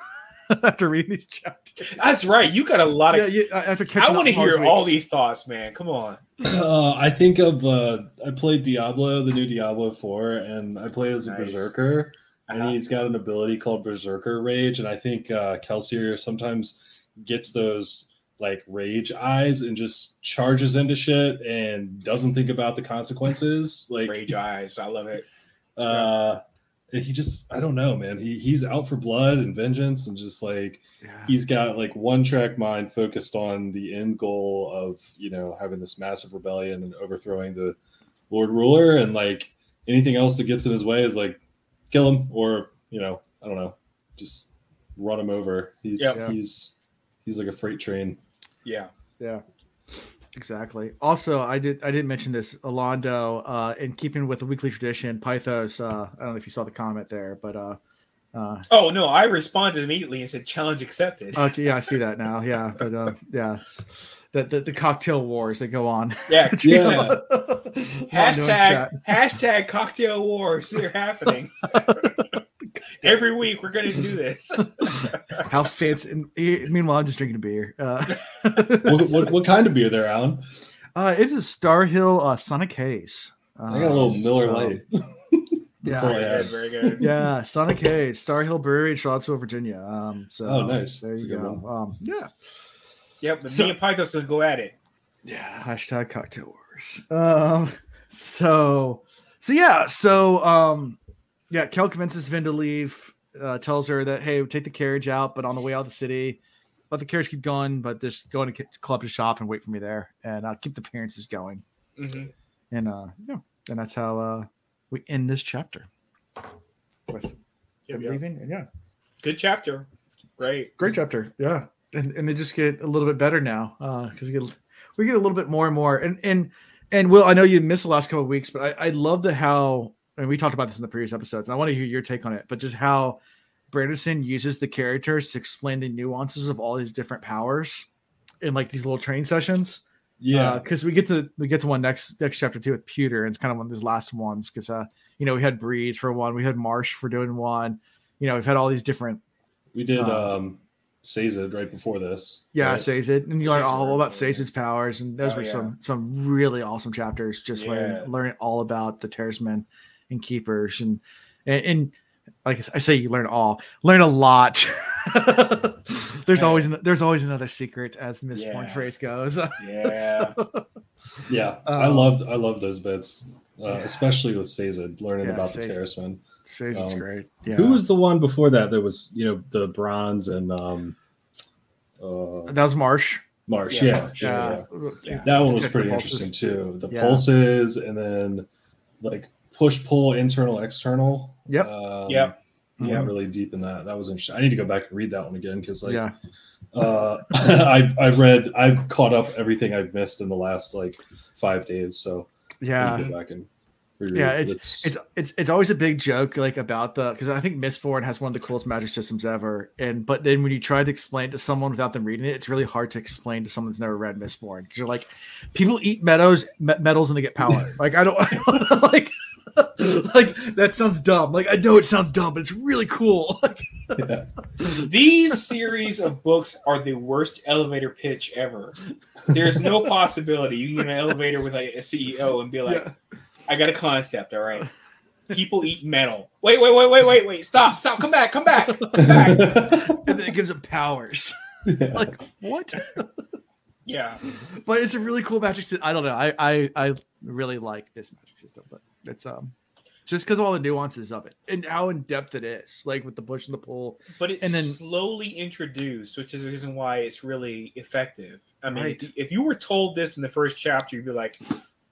after reading these chapters, That's right. You got a lot yeah, of. you, uh, after catching I want to up on all hear these all these thoughts, man. Come on. Uh, I think of uh, I played Diablo, the new Diablo Four, and I play as a Nice. berserker, and Uh-huh. he's got an ability called Berserker Rage, and I think uh, Kelsier sometimes gets those like rage eyes and just charges into shit and doesn't think about the consequences. Like Rage eyes. I love it. [laughs] uh, he just I don't know, man. He he's out for blood and vengeance, and just like Yeah. he's got like one track mind focused on the end goal of you know having this massive rebellion and overthrowing the lord ruler and like anything else that gets in his way is like kill him or you know i don't know just run him over He's yeah. he's he's like a freight train Yeah. Yeah. Exactly. Also, I did I didn't mention this. Alondo, uh, in keeping with the weekly tradition, Pythos. Uh, I don't know if you saw the comment there, but uh, uh, Oh no, I responded immediately and said challenge accepted. okay, yeah, I see that now. [laughs] Yeah, but uh, yeah, the, the the cocktail wars that go on. yeah. [laughs] Yeah. Hashtag [laughs] hashtag cocktail wars. They're happening. [laughs] Every week we're gonna do this. [laughs] How fits? And eh, meanwhile, I'm just drinking a beer. Uh, [laughs] what, what, what kind of beer there alan uh, it's a Starr Hill uh, Sonic Haze. Uh, i got a little miller so- light That's Yeah. all I Very good. had. Very good. yeah, Sonic Haze, Starr Hill Brewery in Charlottesville, Virginia. Um, so Oh, nice. There That's you a good go. Um, yeah, Yep. But So- me and Pythos gonna go at it. yeah. Hashtag cocktail wars. Um, so, so yeah, so um, yeah. Kel convinces Vin to leave. Uh, tells her that hey, take the carriage out, but on the way out of the city, let the carriage keep going, but just go into club to shop and wait for me there, and uh, keep the appearances going. hmm And uh, yeah, and that's how uh, we end this chapter with Yep, yep. leaving. And yeah, Good chapter. Great. great chapter. Yeah, and and they just get a little bit better now because we get we get a little bit more and more. And and and Will, I know you missed the last couple of weeks, but I, I love the how and we talked about this in the previous episodes. And I want to hear your take on it, but just how Brandon Sanderson uses the characters to explain the nuances of all these different powers in like these little training sessions. Yeah. because we get to we get to one next next chapter two with Pewter, and it's kind of one of those last ones because uh you know we had Breeze for one, we had Marsh for doing one, you know we've had all these different we did uh, um Sazed right before this. yeah right? Sazed, and you Sazed learn all were about cool. Sazed's powers, and those Oh, were yeah. some some really awesome chapters. Just Yeah. learning learning all about the Terrismen and Keepers, and and, and like I say, you learn all learn a lot. [laughs] there's Yeah. always there's always another secret, as the Mistborn phrase goes. [laughs] Yeah. Yeah. I Um, loved I loved those bits. Uh, yeah. especially with Sazed, learning Yeah, about the Sazed. Terrismen. Sazed's Um, great. Yeah. Who was the one before that? There was, you know, the bronze and um uh that was Marsh. Marsh. Yeah, Yeah. Marsh, yeah, Yeah. Yeah. That one was pretty interesting too. The Yeah. pulses and then like push pull internal external. Yep. Um, Yep. I Yep. really deep in that. That was interesting. I need to go back and read that one again because like yeah. uh [laughs] I've I've read I've caught up everything I've missed in the last like five days. So I Yeah. need to go back and reread. Yeah, it. It's it's it's always a big joke like about the because I think Mistborn has one of the coolest magic systems ever, and but then when you try to explain to someone without them reading it, it's really hard to explain to someone that's never read Mistborn because you're like, people eat meadows me- metals and they get power. [laughs] like I don't, I [laughs] don't like [laughs] like that sounds dumb. Like I know it sounds dumb, but it's really cool. [laughs] Yeah. [laughs] These series of books are the worst elevator pitch ever. There's no possibility you can get an elevator with like, a CEO and be like, yeah. I got a concept, all right. People eat metal. Wait, wait, wait, wait, wait, wait. Stop, stop, come back, come back. Come back. and then it gives them powers. Yeah. like what? Yeah. but it's a really cool magic system. I don't know. I, I I really like this magic system, but it's um just because of all the nuances of it and how in depth it is, like with the push and the pull. But it's And then- slowly introduced, which is the reason why it's really effective. I mean, Right. if, if you were told this in the first chapter, you'd be like,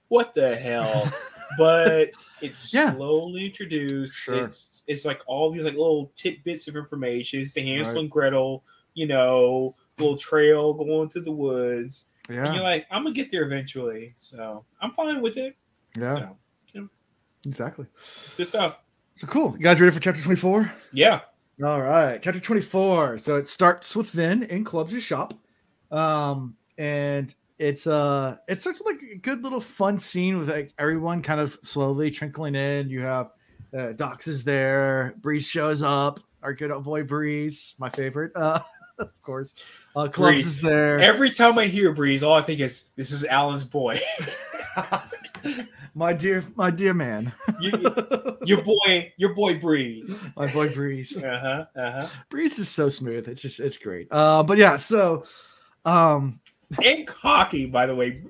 what the hell? [laughs] but it's Yeah. slowly introduced. Sure. It's it's like all these like little tidbits of information. It's the Hansel Right. and Gretel, you know, little trail going through the woods. Yeah. And you're like, I'm gonna get there eventually. So I'm fine with it. yeah, So exactly. it's good stuff. So cool. You guys ready for chapter twenty four? Yeah. All right, chapter 24. So it starts with Vin in Clubs' shop. Um, and it's uh it starts with like a good little fun scene with like everyone kind of slowly trickling in. You have uh Dox is there, Breeze shows up, our good old boy Breeze, my favorite, uh [laughs] of course. Uh Clubs Breeze. is there. Every time I hear Breeze, all I think is this is Alan's boy. [laughs] [laughs] my dear my dear man. you, your [laughs] boy, your boy Breeze. my boy Breeze. Uh huh. Uh huh. Breeze is so smooth. It's just it's great. Uh but yeah, so um And cocky, by the way.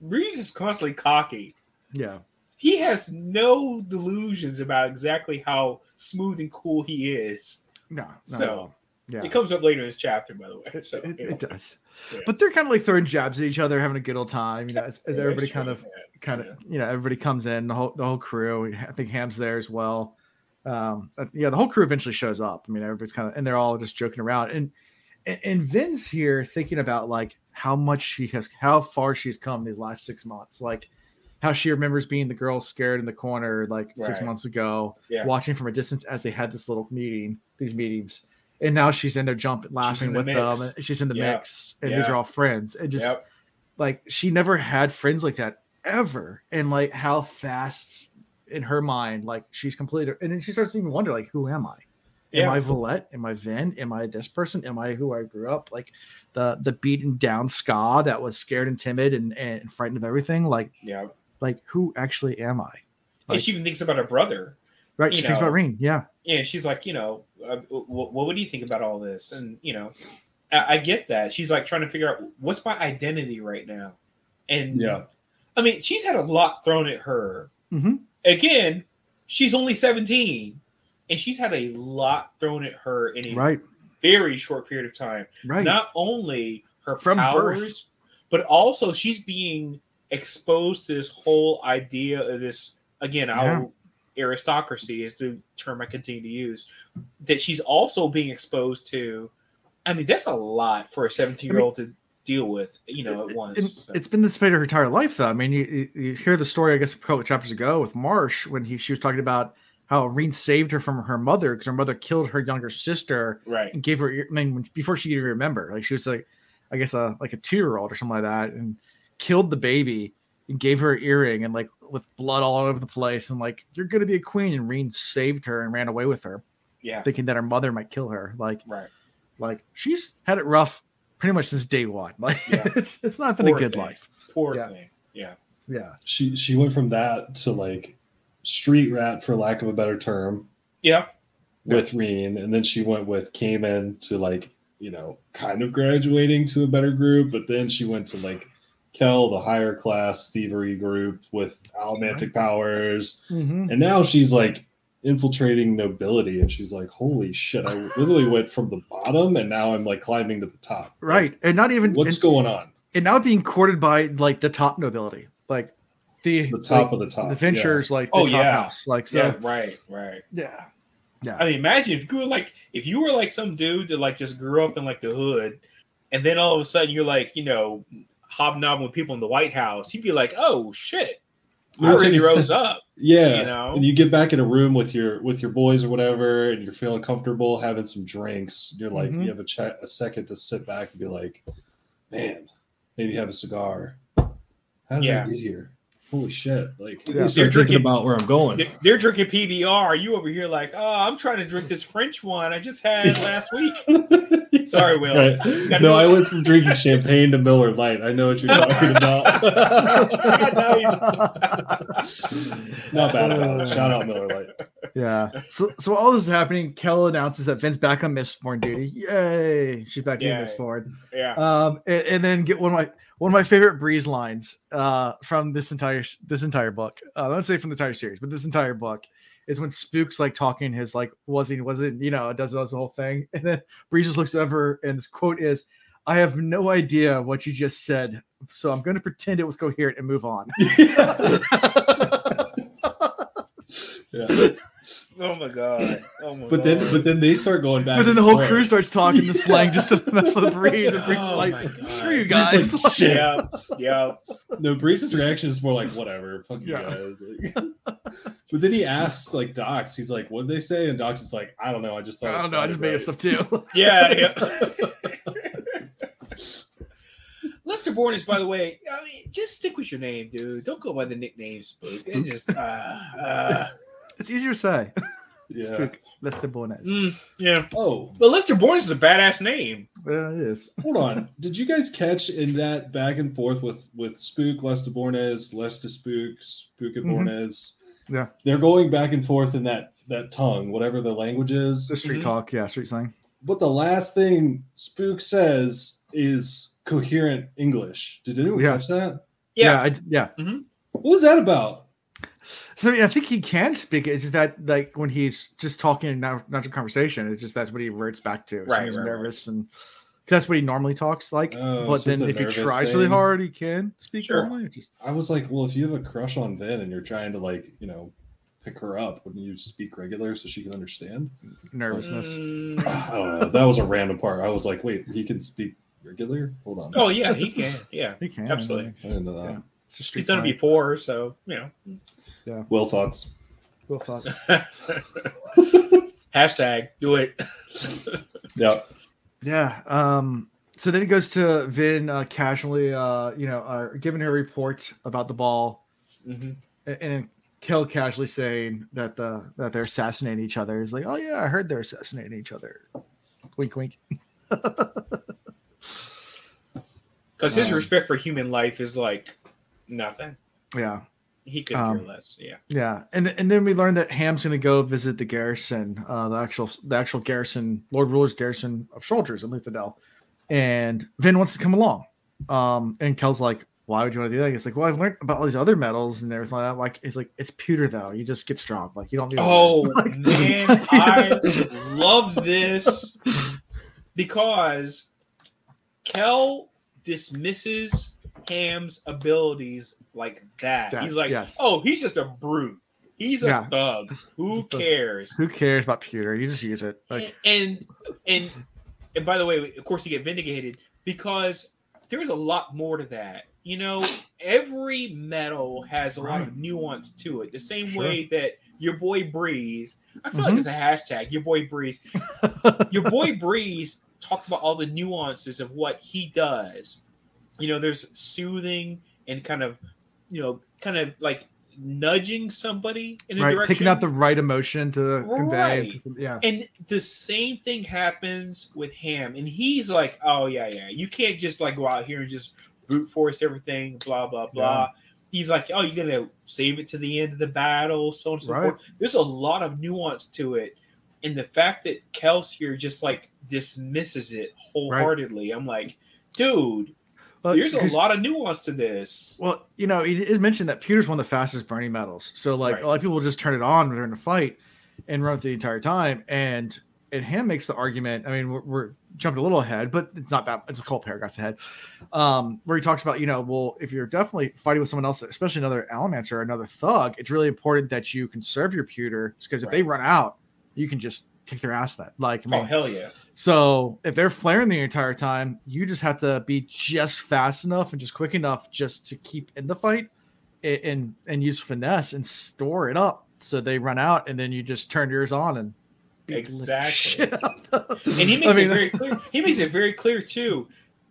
Breeze is constantly cocky. yeah. He has no delusions about exactly how smooth and cool he is. No, So, no. Yeah. It comes up later in this chapter, by the way. It, So it, it does, Yeah. but they're kind of like throwing jabs at each other, having a good old time. You know, as, as Yeah, everybody kind of, kind of, you know, everybody comes in. The whole, the whole crew. I think Ham's there as well. Um, uh, yeah, the whole crew eventually shows up. I mean, everybody's kind of, and they're all just joking around. And, and and Vin's here thinking about like how much she has, how far she's come these last six months. Like how she remembers being the girl scared in the corner like six months ago, Yeah. watching from a distance as they had this little meeting, these meetings. And now she's in there jumping, laughing in the with them. She's in the Yeah. mix, and these are all friends. And just Yep. like she never had friends like that ever. And like how fast in her mind, like she's completely, and then she starts to even wonder, like, who am I? Am I Valette? Am I Vin? Am I this person? Am I who I grew up? Like the the beaten down skaa that was scared and timid and, and frightened of everything. Like Yeah. like who actually am I? and she even thinks about her brother. Right. You She thinks about Reen. Yeah. yeah, she's like, you know, uh, what, what do you think about all this? And you know, I, I get that. She's like trying to figure out what's my identity right now. And Yeah. I mean, she's had a lot thrown at her. Mhm. Again, she's only 17, and she's had a lot thrown at her in a Right. very short period of time. Right. Not only her From powers, birth. but also she's being exposed to this whole idea of this again, Yeah. our aristocracy is the term I continue to use. That she's also being exposed to. I mean, that's a lot for a 17 year old to deal with, you know, at once. So- it's been this way her entire life, though. I mean, you, you, hear the story, I guess, a couple of chapters ago with Marsh when he she was talking about how Reen saved her from her mother because her mother killed her younger sister right. and gave her. I mean, before she could even remember, like she was like, I guess, a like a two year old or something like that, and killed the baby and gave her an earring and like with blood all over the place and like you're gonna be a queen and Reen saved her and ran away with her, Yeah. thinking that her mother might kill her. Like, Right. like she's had it rough pretty much since day one. [laughs] Like, Yeah. it's it's not been Poor a good thing. life. Poor Yeah. thing. Yeah. Yeah. She she went from that to like street rat, for lack of a better term, Yeah. with Reen, and then she went with Camon to like you know kind of graduating to a better group, but then she went to like Kel, the higher class thievery group with allomantic powers, Mm-hmm. and now she's like infiltrating nobility, and she's like, holy shit! I literally went from the bottom, and now I'm like climbing to the top. Right. And not even what's and, going on? and now being courted by like the top nobility. Like the The top like, of the top. the Ventures, like the Oh, top yeah. house. Like so yeah. Right. Right. yeah. Yeah. I mean, imagine if you were like, if you were like some dude that like just grew up in like the hood, and then all of a sudden you're like, you know, hobnobbing with people in the White House, he'd be like, oh shit, I You're already taking rose up. Yeah, you know? and you get back in a room with your with your boys or whatever, and you're feeling comfortable having some drinks. You're like, Mhm. you have a chat a second to sit back and be like, man, maybe have a cigar. How did Yeah. I get here? Holy shit! Like, Yeah. They're start drinking- about where I'm going. They- They're drinking PBR. You over here like, oh, I'm trying to drink this French one I just had [laughs] last week. [laughs] Sorry, Will. Right. No, I went from drinking champagne to Miller Lite. I know what you're talking [laughs] about. Not bad about it. Shout out Miller Lite. Yeah. So so all this is happening, Kel announces that Vin's back on Mistborn duty. Yay. She's back Yay. in Mistborn. Yeah. Um and, and then get one of my one of my favorite breeze lines uh from this entire this entire book. Uh, I don't say from the entire series, but this entire book is when Spook's like talking his like was he wasn't you know does does the whole thing, [laughs] and then Breeze just looks over and this quote is, "I have no idea what you just said, so I'm going to pretend it was coherent and move on." [laughs] Yeah. [laughs] Oh my god. Oh my But then, but then they start going back. But then the whole forth. crew starts talking the slang just to [laughs] mess with the Breeze, and Breeze is Oh like, my God. "Screw you guys!" like, "Shit." yeah, yeah. No, Breeze's reaction is more like whatever, fuck you Yeah. guys. Like, [laughs] but then he asks like Dox, he's like, "What did they say?" And Dox is like, "I don't know. I just thought." I don't know. I just made up stuff too. [laughs] Yeah, yeah. Lester Bourne is, by the way, I mean, just stick with your name, dude. Don't go by the nickname Spook. It just, uh, uh, it's easier to say. [laughs] Yeah. Spook, Lestibournes. mm, yeah. Oh, But Lester Bourne is a badass name. Yeah, it is. hold on. [laughs] Did you guys catch in that back and forth with with Spook, Lestibournes, Lester Spook, Spook and Mhm. Bornes? Yeah. They're going back and forth in that that tongue, whatever the language is. The street Mhm. talk, yeah, street slang. But the last thing Spook says is coherent English. Did anyone Yeah. catch that? Yeah. I, yeah. What was that about? So yeah, I think he can speak. It's just that like when he's just talking in nat- natural conversation, it's just that's what he reverts back to. So Right, he's right, right. nervous and 'cause that's what he normally talks like. Oh, but so then if he nervous tries really hard, he can speak Sure. normally. Just- I was like, well, if you have a crush on Vin and you're trying to like, you know, pick her up, wouldn't you speak regular so she can understand? nervousness. Mm, [sighs] I don't know. That was a random part. I was like, wait, he can speak regular? Hold on. oh, yeah, he can. Yeah. He can Absolutely. I didn't know that. Yeah. It's just street He's done it before, so, you know. Will thoughts. Cool thought. [laughs] [laughs] Hashtag do it. Yeah. Yeah. Um. So then he goes to Vin uh, casually, uh, you know, uh, giving her a report about the ball, Mhm. and, and Kel casually saying that the that they're assassinating each other. He's like, "Oh yeah, I heard they're assassinating each other." Wink, wink. [laughs] Because his Um, respect for human life is like nothing. Yeah. He could Um, care less. Yeah. Yeah, and and then we learned that Ham's going to go visit the garrison, uh, the actual the actual garrison, Lord Ruler's garrison of soldiers in Luthadel, and Vin wants to come along. Um, and Kel's like, "Why would you want to do that?" He's like, "Well, I've learned about all these other metals and everything like that." Like, he's like, "It's pewter though. You just get strong. Like, you don't need." to Oh. [laughs] Like- man, I love this because Kel dismisses Ham's abilities like that. That- He's like, yes. "Oh, he's just a brute. He's a Yeah. thug. Who [laughs] cares?" Who cares about pewter? You just use it. Like, and and and by the way, of course, you get vindicated because there's a lot more to that. You know, every metal has a lot of nuance to it. The same Sure. way that your boy Breeze, I feel Mhm. like it's a hashtag. Your boy Breeze, [laughs] your boy Breeze talked about all the nuances of what he does. You know, there's soothing and kind of, you know, kind of like nudging somebody in a right, direction. picking out the right emotion to convey. Right. Yeah, And the same thing happens with Ham, and he's like, "Oh yeah, yeah, you can't just like go out here and just brute force everything, blah blah blah." He's like, "Oh, you're gonna save it to the end of the battle, so on and so Right. forth." There's a lot of nuance to it, and the fact that Kelsier just like dismisses it wholeheartedly, I'm like, dude, Well, there's a lot of nuance to this. Well, you know, it is mentioned that pewter's one of the fastest burning metals. So, like, Right. a lot of people just turn it on during the fight and run it the entire time. And and Ham makes the argument. I mean, we're, we're jumping a little ahead, but it's not that. It's a couple paragraphs ahead, um, where he talks about, you know, well, if you're definitely fighting with someone else, especially another Allomancer or another thug, it's really important that you conserve your pewter because if they run out, you can just kick their ass. That like, I oh hell yeah! so if they're flaring the entire time, you just have to be just fast enough and just quick enough just to keep in the fight a- and and use finesse and store it up so they run out and then you just turn yours on and beat the living Exactly. shit out of them. And he I makes mean, it very [laughs] clear. He makes it very clear too.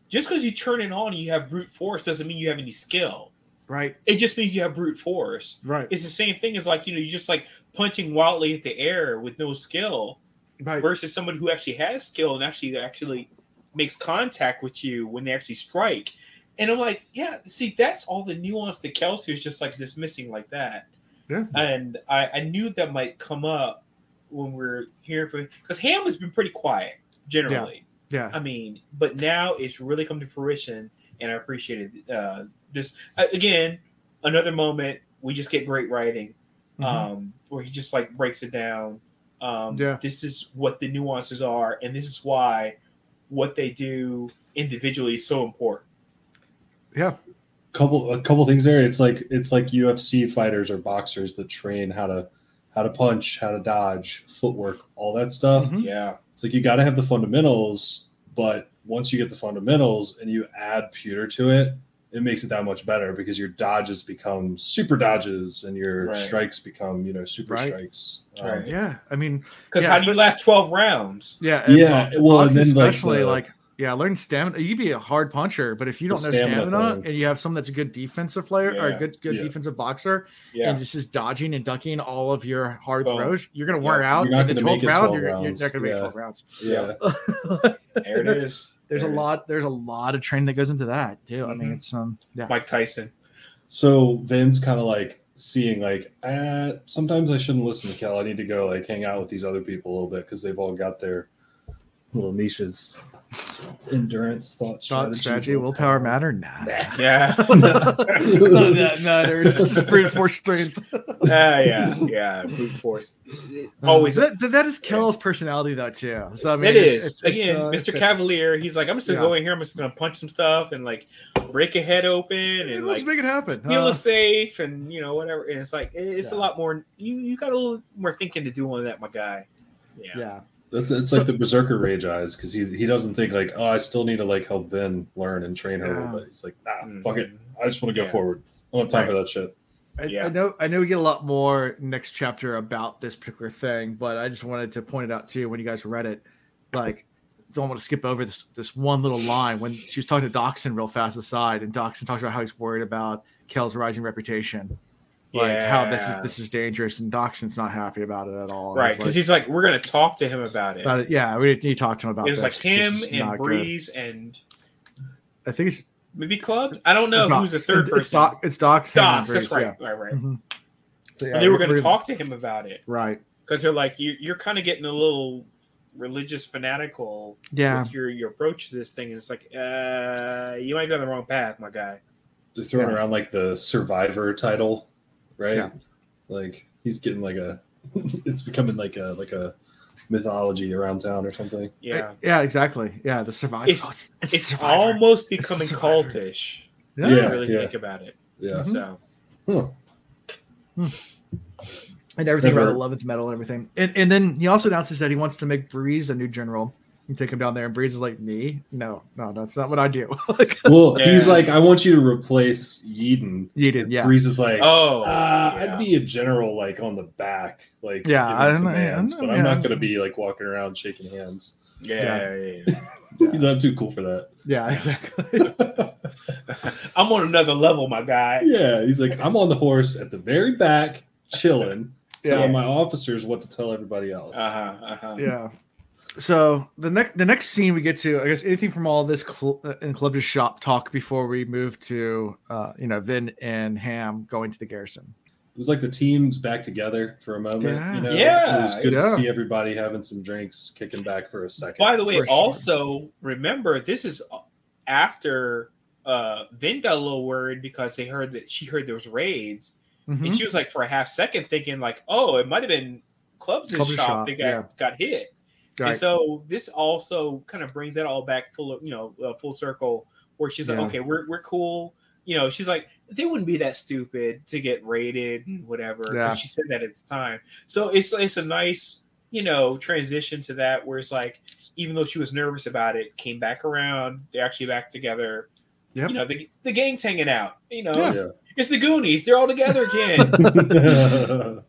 Just because you turn it on and you have brute force doesn't mean you have any skill. right, It just means you have brute force. right, It's the same thing as like you know you're just like punching wildly at the air with no skill right. versus somebody who actually has skill and actually actually makes contact with you when they actually strike. And I'm like, yeah, see, that's all the nuance that Kelsier is just like dismissing like that. Yeah. And I, I knew that might come up when we're here for because Ham has been pretty quiet generally. Yeah, I mean, but now it's really come to fruition, and I appreciate it. Uh, just uh, again, another moment we just get great writing, Mhm. um, where he just like breaks it down. Um, Yeah. This is what the nuances are, and this is why what they do individually is so important. yeah, couple a couple things there. It's like it's like UFC fighters or boxers that train how to how to punch, how to dodge, footwork, all that stuff. Mhm. Yeah. It's like you got to have the fundamentals, but once you get the fundamentals and you add pewter to it, it makes it that much better because your dodges become super dodges and your Right. strikes become you know super Right. strikes. Um, Right. yeah. I mean, Because Yeah, how do you last twelve rounds? yeah, and Yeah, bo- well, and boxing then, like, especially the- like. Yeah, learn stamina. You'd be a hard puncher, but if you don't know stamina stamina, and you have someone that's a good defensive player or a good good Yeah. defensive boxer, Yeah. and just is dodging and ducking all of your hard Boom. throws, you're gonna Yeah. wear out. You're not and the gonna make 12th it round, 12 you're, you're not gonna make 12 rounds. yeah. [laughs] There it is. There's a There it is. lot. There's a lot of training that goes into that too. I mean, Mhm. it's um, yeah, Mike Tyson. So Vin's kind of like seeing like, uh, sometimes I shouldn't listen to Kel. I need to go like hang out with these other people a little bit because they've all got their little niches. [laughs] Endurance, thought, thought strategy, strategy, willpower matter. Nah, [laughs] Yeah. [laughs] none of that matters. Just brute force strength. Ah, yeah. Yeah. Brute force. Always that, that- that is Kel's personality though too. So I mean, it it's- is it's- it's, again, uh, Mr. Cavalier. He's like, I'm just gonna Yeah. go in here. I'm just gonna punch some stuff and like break a head open Yeah, and let's like make it happen. steal Uh, a safe and you know whatever. And it's like it's a lot more. You you got a little more thinking to do on that, my guy. Yeah. Yeah, It's, it's So- like the berserker rage eyes because he he doesn't think like oh I still need to like help Vin learn and train her a Yeah. little bit. He's like nah Mhm. fuck it I just want to go Yeah. forward. I don't have time for that shit. I, Yeah. I know. I know we get a lot more next chapter about this particular thing, but I just wanted to point it out to you when you guys read it. Like, don't want to skip over this this one little line when she was talking to Dockson real fast aside, and Dockson talks about how he's worried about Kel's rising reputation, like how this is this is dangerous, and Dockson's not happy about it at all. And Right, it's because like, he's like, we're gonna talk to him about it. about it. Yeah, we need to talk to him about it was this. like 'cause him and not good. Breeze and I think it's maybe clubs. I don't know It's who's the third it's person. Doc, it's Doc's. hand Dox, and that's Breeze, right. yeah. Right, right. Mhm. So, yeah, and they were going to we're- talk to him about it Right. because they're like, you, you're kind of getting a little religious fanatical Yeah. with your your approach to this thing, and it's like, uh, you might be on the wrong path, my guy. They're throwing Yeah. around like the survivor title, right? Yeah. Like he's getting like a [laughs] it's becoming like a like a mythology around town or something. Yeah, Yeah. Exactly. Yeah. The survivor. It's- oh, it's Survivor. almost becoming Survivor. cultish. Yeah. If you Yeah. really think about it. Yeah. Mhm. So Huh. and everything Never- around the eleventh metal and everything. And and then he also announces that he wants to make Breeze a new general and take him down there. And Breeze is like, me? No, no, that's not what I do. [laughs] like, Well, he's like, I want you to replace Yeden. you did, yeah. Breeze is like, oh, uh, yeah. I'd be a general like on the back, like Yeah, giving I don't know, commands, yeah, but yeah. I'm not gonna be like walking around shaking hands. yeah, yeah, yeah. [laughs] He's not too cool for that. Yeah, [laughs] exactly. I'm on another level, my guy. yeah, he's like, I'm on the horse at the very back, chilling, Yeah. telling my officers what to tell everybody else. Uh huh. Uh huh. yeah. So the next the next scene we get to, I guess anything from all this cl- uh, in Club's shop talk before we move to, uh, you know, Vin and Ham going to the garrison. It was like the teams back together for a moment. Yeah. You know? Yeah, It was good yeah. to see everybody having some drinks, kicking back for a second. By the way, For sure. also remember this is after uh Vin got a little worried because they heard that she heard those was raids, Mhm. and she was like for a half second thinking like, oh, it might have been Clubs' Clubs' shop, shop, that got, yeah. got hit. Right. And so this also kind of brings that all back full of you know uh, full circle where she's like, okay, we're we're cool. You know, she's like, they wouldn't be that stupid to get raided and whatever. Yeah. She said that at the time. So it's it's a nice you know transition to that where it's like even though she was nervous about it, came back around. They're actually back together. Yep. You know, the the gang's hanging out. You know, Yeah. it's, it's the Goonies. They're all together again. [laughs]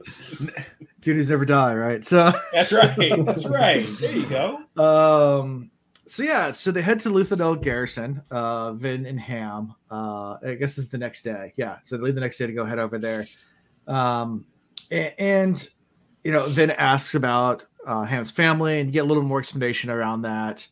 [laughs] [laughs] Goonies never die, right? So, [laughs] That's right. That's right. There you go. um, so yeah, so they head to Luthadel Garrison, uh, Vin and Ham. Uh, I guess it's the next day. Yeah, so they leave the next day to go head over there. Um, a- and, you know, Vin asks about uh, Ham's family and you get a little more explanation around that.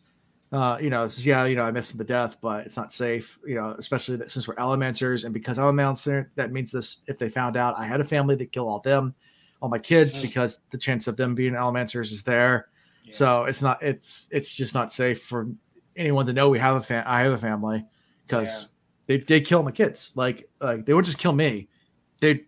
Uh, you know, says, yeah, you know, I missed him to death, but it's not safe, you know, especially that since we're Allomancers. And because I'm a Allomancer, that means this if they found out I had a family, they kill all them, all my kids, because the chance of them being Allomancers is there. Yeah. So it's not it's it's just not safe for anyone to know we have a fam- I have a family because they they kill my kids. Like like they would just kill me. They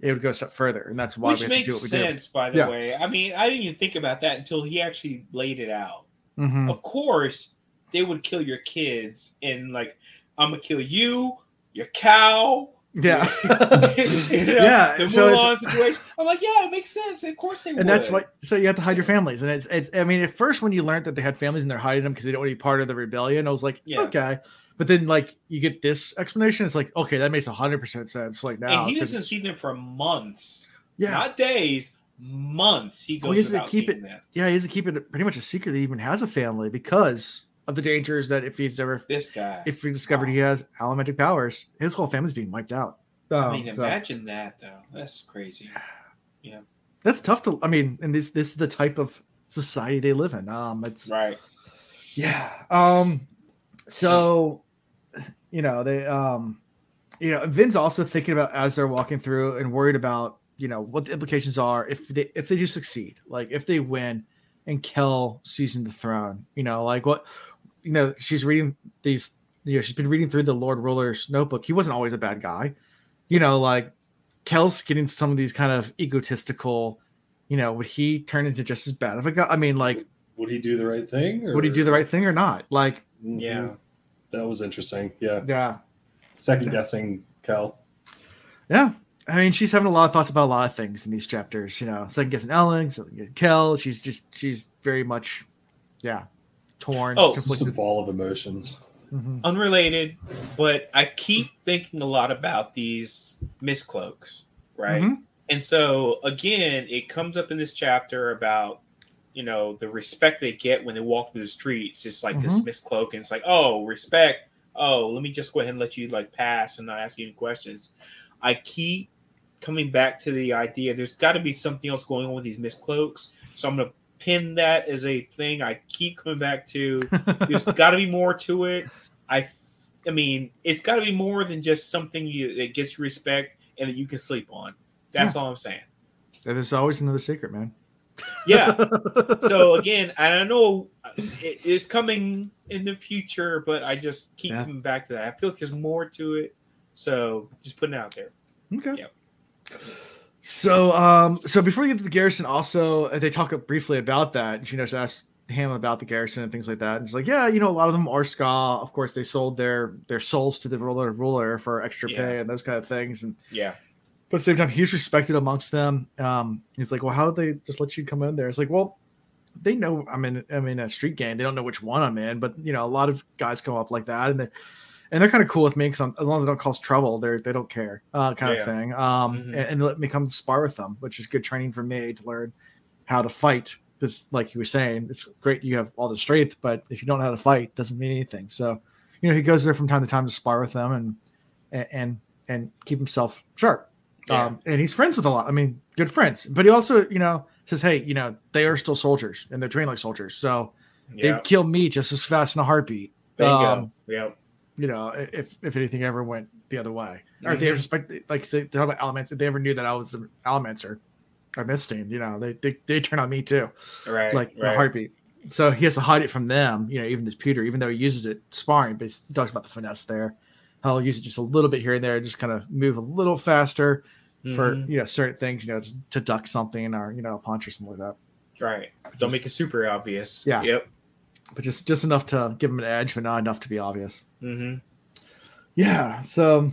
it would go a step further, and that's why Which we have to do makes what we do. sense, by the Yeah. way. I mean, I didn't even think about that until he actually laid it out. Mhm. Of course, they would kill your kids, and like, I'm gonna kill you, your cow. Yeah, [laughs] you know, Yeah, The so it's- Mulan situation. I'm like, yeah, it makes sense. Of course they would. and that's why. So you have to hide your families, and it's it's. I mean, at first when you learned that they had families and they're hiding them because they don't want to be part of the rebellion, I was like, Yeah. okay. But then like you get this explanation, it's like okay, that makes hundred percent sense. Like now, And he doesn't see them for months, yeah, not days, months. He Well, goes he has to without keep it- that. yeah, he has to keep it pretty much a secret that he even has a family because of the dangers that if he's ever This guy. if we discovered he has elemental powers, his whole family's being wiped out. I Um, mean, so imagine that though. That's crazy. [sighs] Yeah, that's tough to. I mean, and this this is the type of society they live in. Um, it's Right. yeah. Um, so you know they um, you know, Vin's also thinking about as they're walking through and worried about you know what the implications are if they if they do succeed, like if they win and Kel seizing the throne. You know, like what you know she's reading these. You know, she's been reading through the Lord Ruler's notebook. He wasn't always a bad guy. You know, like Kel's getting some of these kind of egotistical. You know, would he turn into just as bad of a guy? I mean, like, Would he do the right thing? Or... Would he do the right thing or not? Like, Mhm. Yeah. That was interesting. Yeah. yeah, Second guessing Cal. yeah. I mean, she's having a lot of thoughts about a lot of things in these chapters. You know, second guessing Elend, second guessing Kel. She's just, she's very much, yeah, torn. Oh, Just a ball of emotions. Mhm. Unrelated, but I keep thinking a lot about these mistcloaks, right? Mhm. And so again, it comes up in this chapter about you know the respect they get when they walk through the streets, just like this Mhm. mistcloak, and it's like, oh, respect. Oh, let me just go ahead and let you like pass and not ask you any questions. I keep coming back to the idea there's got to be something else going on with these mistcloaks. So I'm gonna pin that as a thing I keep coming back to. [laughs] There's got to be more to it. I I mean, it's got to be more than just something you that gets respect and that you can sleep on. That's all I'm saying. There's always another secret, man. Yeah. [laughs] so again, I don't know uh, it is coming in the future, but I just keep Yeah. coming back to that. I feel like there's more to it. So just putting it out there. Okay. Yep. So, um, so before we get to the garrison, also uh, they talk briefly about that. She know, just ask him about the garrison and things like that. And it's like, yeah, you know, a lot of them are skaa. Of course, they sold their their souls to the ruler ruler for extra Yeah. pay and those kind of things. And Yeah. but at the same time, he's respected amongst them. Um, he's like, well, how would they just let you come in there? It's like, well, they know I'm in I'm in a street gang. They don't know which one I'm in, but you know, a lot of guys come up like that, and they and they're kind of cool with me because as long as I don't cause trouble, they're they don't care, uh, kind Yeah. of thing. Um, Mhm. and, and let me come spar with them, which is good training for me to learn how to fight. Because, like you were saying, it's great you have all the strength, but if you don't know how to fight, it doesn't mean anything. So, you know, he goes there from time to time to spar with them and and and, and keep himself sharp. Yeah. Um, and he's friends with a lot. I mean, good friends. But he also, you know, says, hey, you know, they are still soldiers and they're trained like soldiers. So Yeah. they'd kill me just as fast in a heartbeat. Bingo. Um, yeah. You know, if if anything ever went the other way, or if they respect, like say, they talk about elements. If they ever knew that I was an Allomancer or misting, you know, they they they turn on me too, Right. like right. heartbeat. So he has to hide it from them, you know, even this pewter, even though he uses it sparring, but he talks about the finesse there. I'll use it just a little bit here and there, just kind of move a little faster for Mhm. you know certain things, you know, just to duck something or you know a punch or something like that. Right. Don't make it super obvious. Yeah. Yep. But just just enough to give him an edge, but not enough to be obvious. hmm Yeah. So,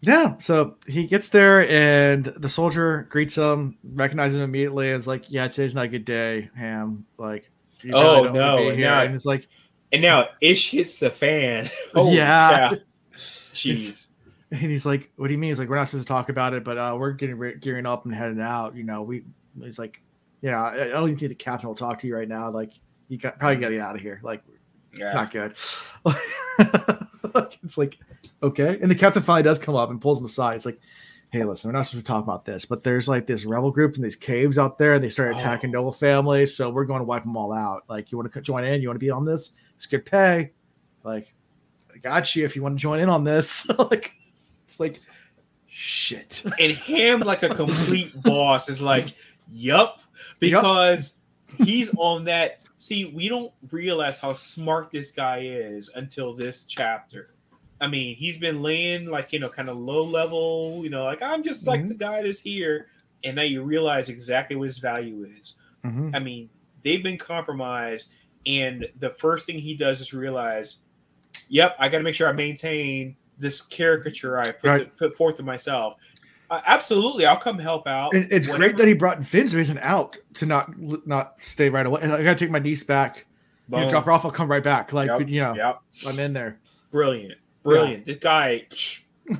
yeah. So he gets there, and the soldier greets him, recognizes him immediately, and is like, "Yeah, today's not a good day, Ham. Like, Oh, really no, here." now- And it's like, And now ish hits the fan. [laughs] oh Yeah. [laughs] Jeez. and he's like, "What do you mean?" He's like, "We're not supposed to talk about it, but uh, we're getting re- gearing up and heading out. You know, we." He's like, "Yeah, I, I don't even think the captain will talk to you right now. Like, you got probably got to get out of here. Like, Yeah. not good. [laughs] it's like, okay. And the captain finally does come up and pulls him aside. It's like, hey, listen, we're not supposed to talk about this, but there's like this rebel group in these caves out there, and they start oh. attacking Oh. noble families. So we're going to wipe them all out. Like, you want to join in? You want to be on this? It's good pay. Like, I got you if you want to join in on this. [laughs] like, it's like, shit. and him like a complete [laughs] boss is like yup because he's on that see we don't realize how smart this guy is until this chapter i mean he's been laying like you know kind of low level you know like i'm just like Mhm. the guy that's here and now you realize exactly what his value is Mhm. i mean they've been compromised and the first thing he does is realize yep i got to make sure i maintain this caricature i put, Right. put forth to myself uh, absolutely i'll come help out And it's whenever. great that he brought Vince as an out to not not stay right away. I gotta take my niece back. You know, drop her off. I'll come right back. Like Yep, you know, yep. I'm in there. brilliant brilliant this guy [laughs]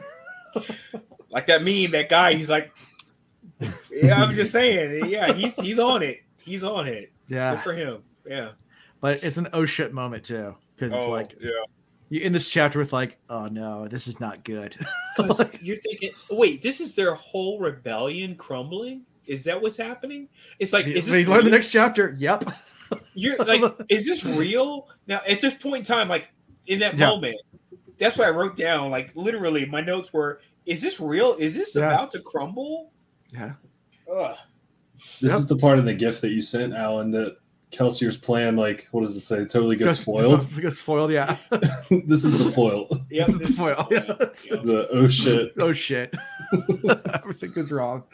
like that meme that guy he's like yeah i'm just saying yeah he's he's on it he's on it Yeah, good Yeah, for him yeah but it's an oh shit moment too because it's like yeah you in this chapter with like, oh no, this is not good. [laughs] 'Cause you're thinking wait this is their whole rebellion crumbling is that what's happening it's like is this learn the next chapter. Yep. [laughs] you're like is this real now at this point in time like in that Yeah. moment that's what i wrote down like literally my notes were is this real is this Yeah. about to crumble Yeah. Ugh. This Yep. is the part of the gift that you sent, Alan, that Kelsier's plan, like, what does it say? Totally gets [laughs] Gets- foiled. Gets [laughs] foiled. [laughs] Yeah. this is the foil. Yep, This is the foil. Yeah. The oh shit. oh shit. Everything goes wrong.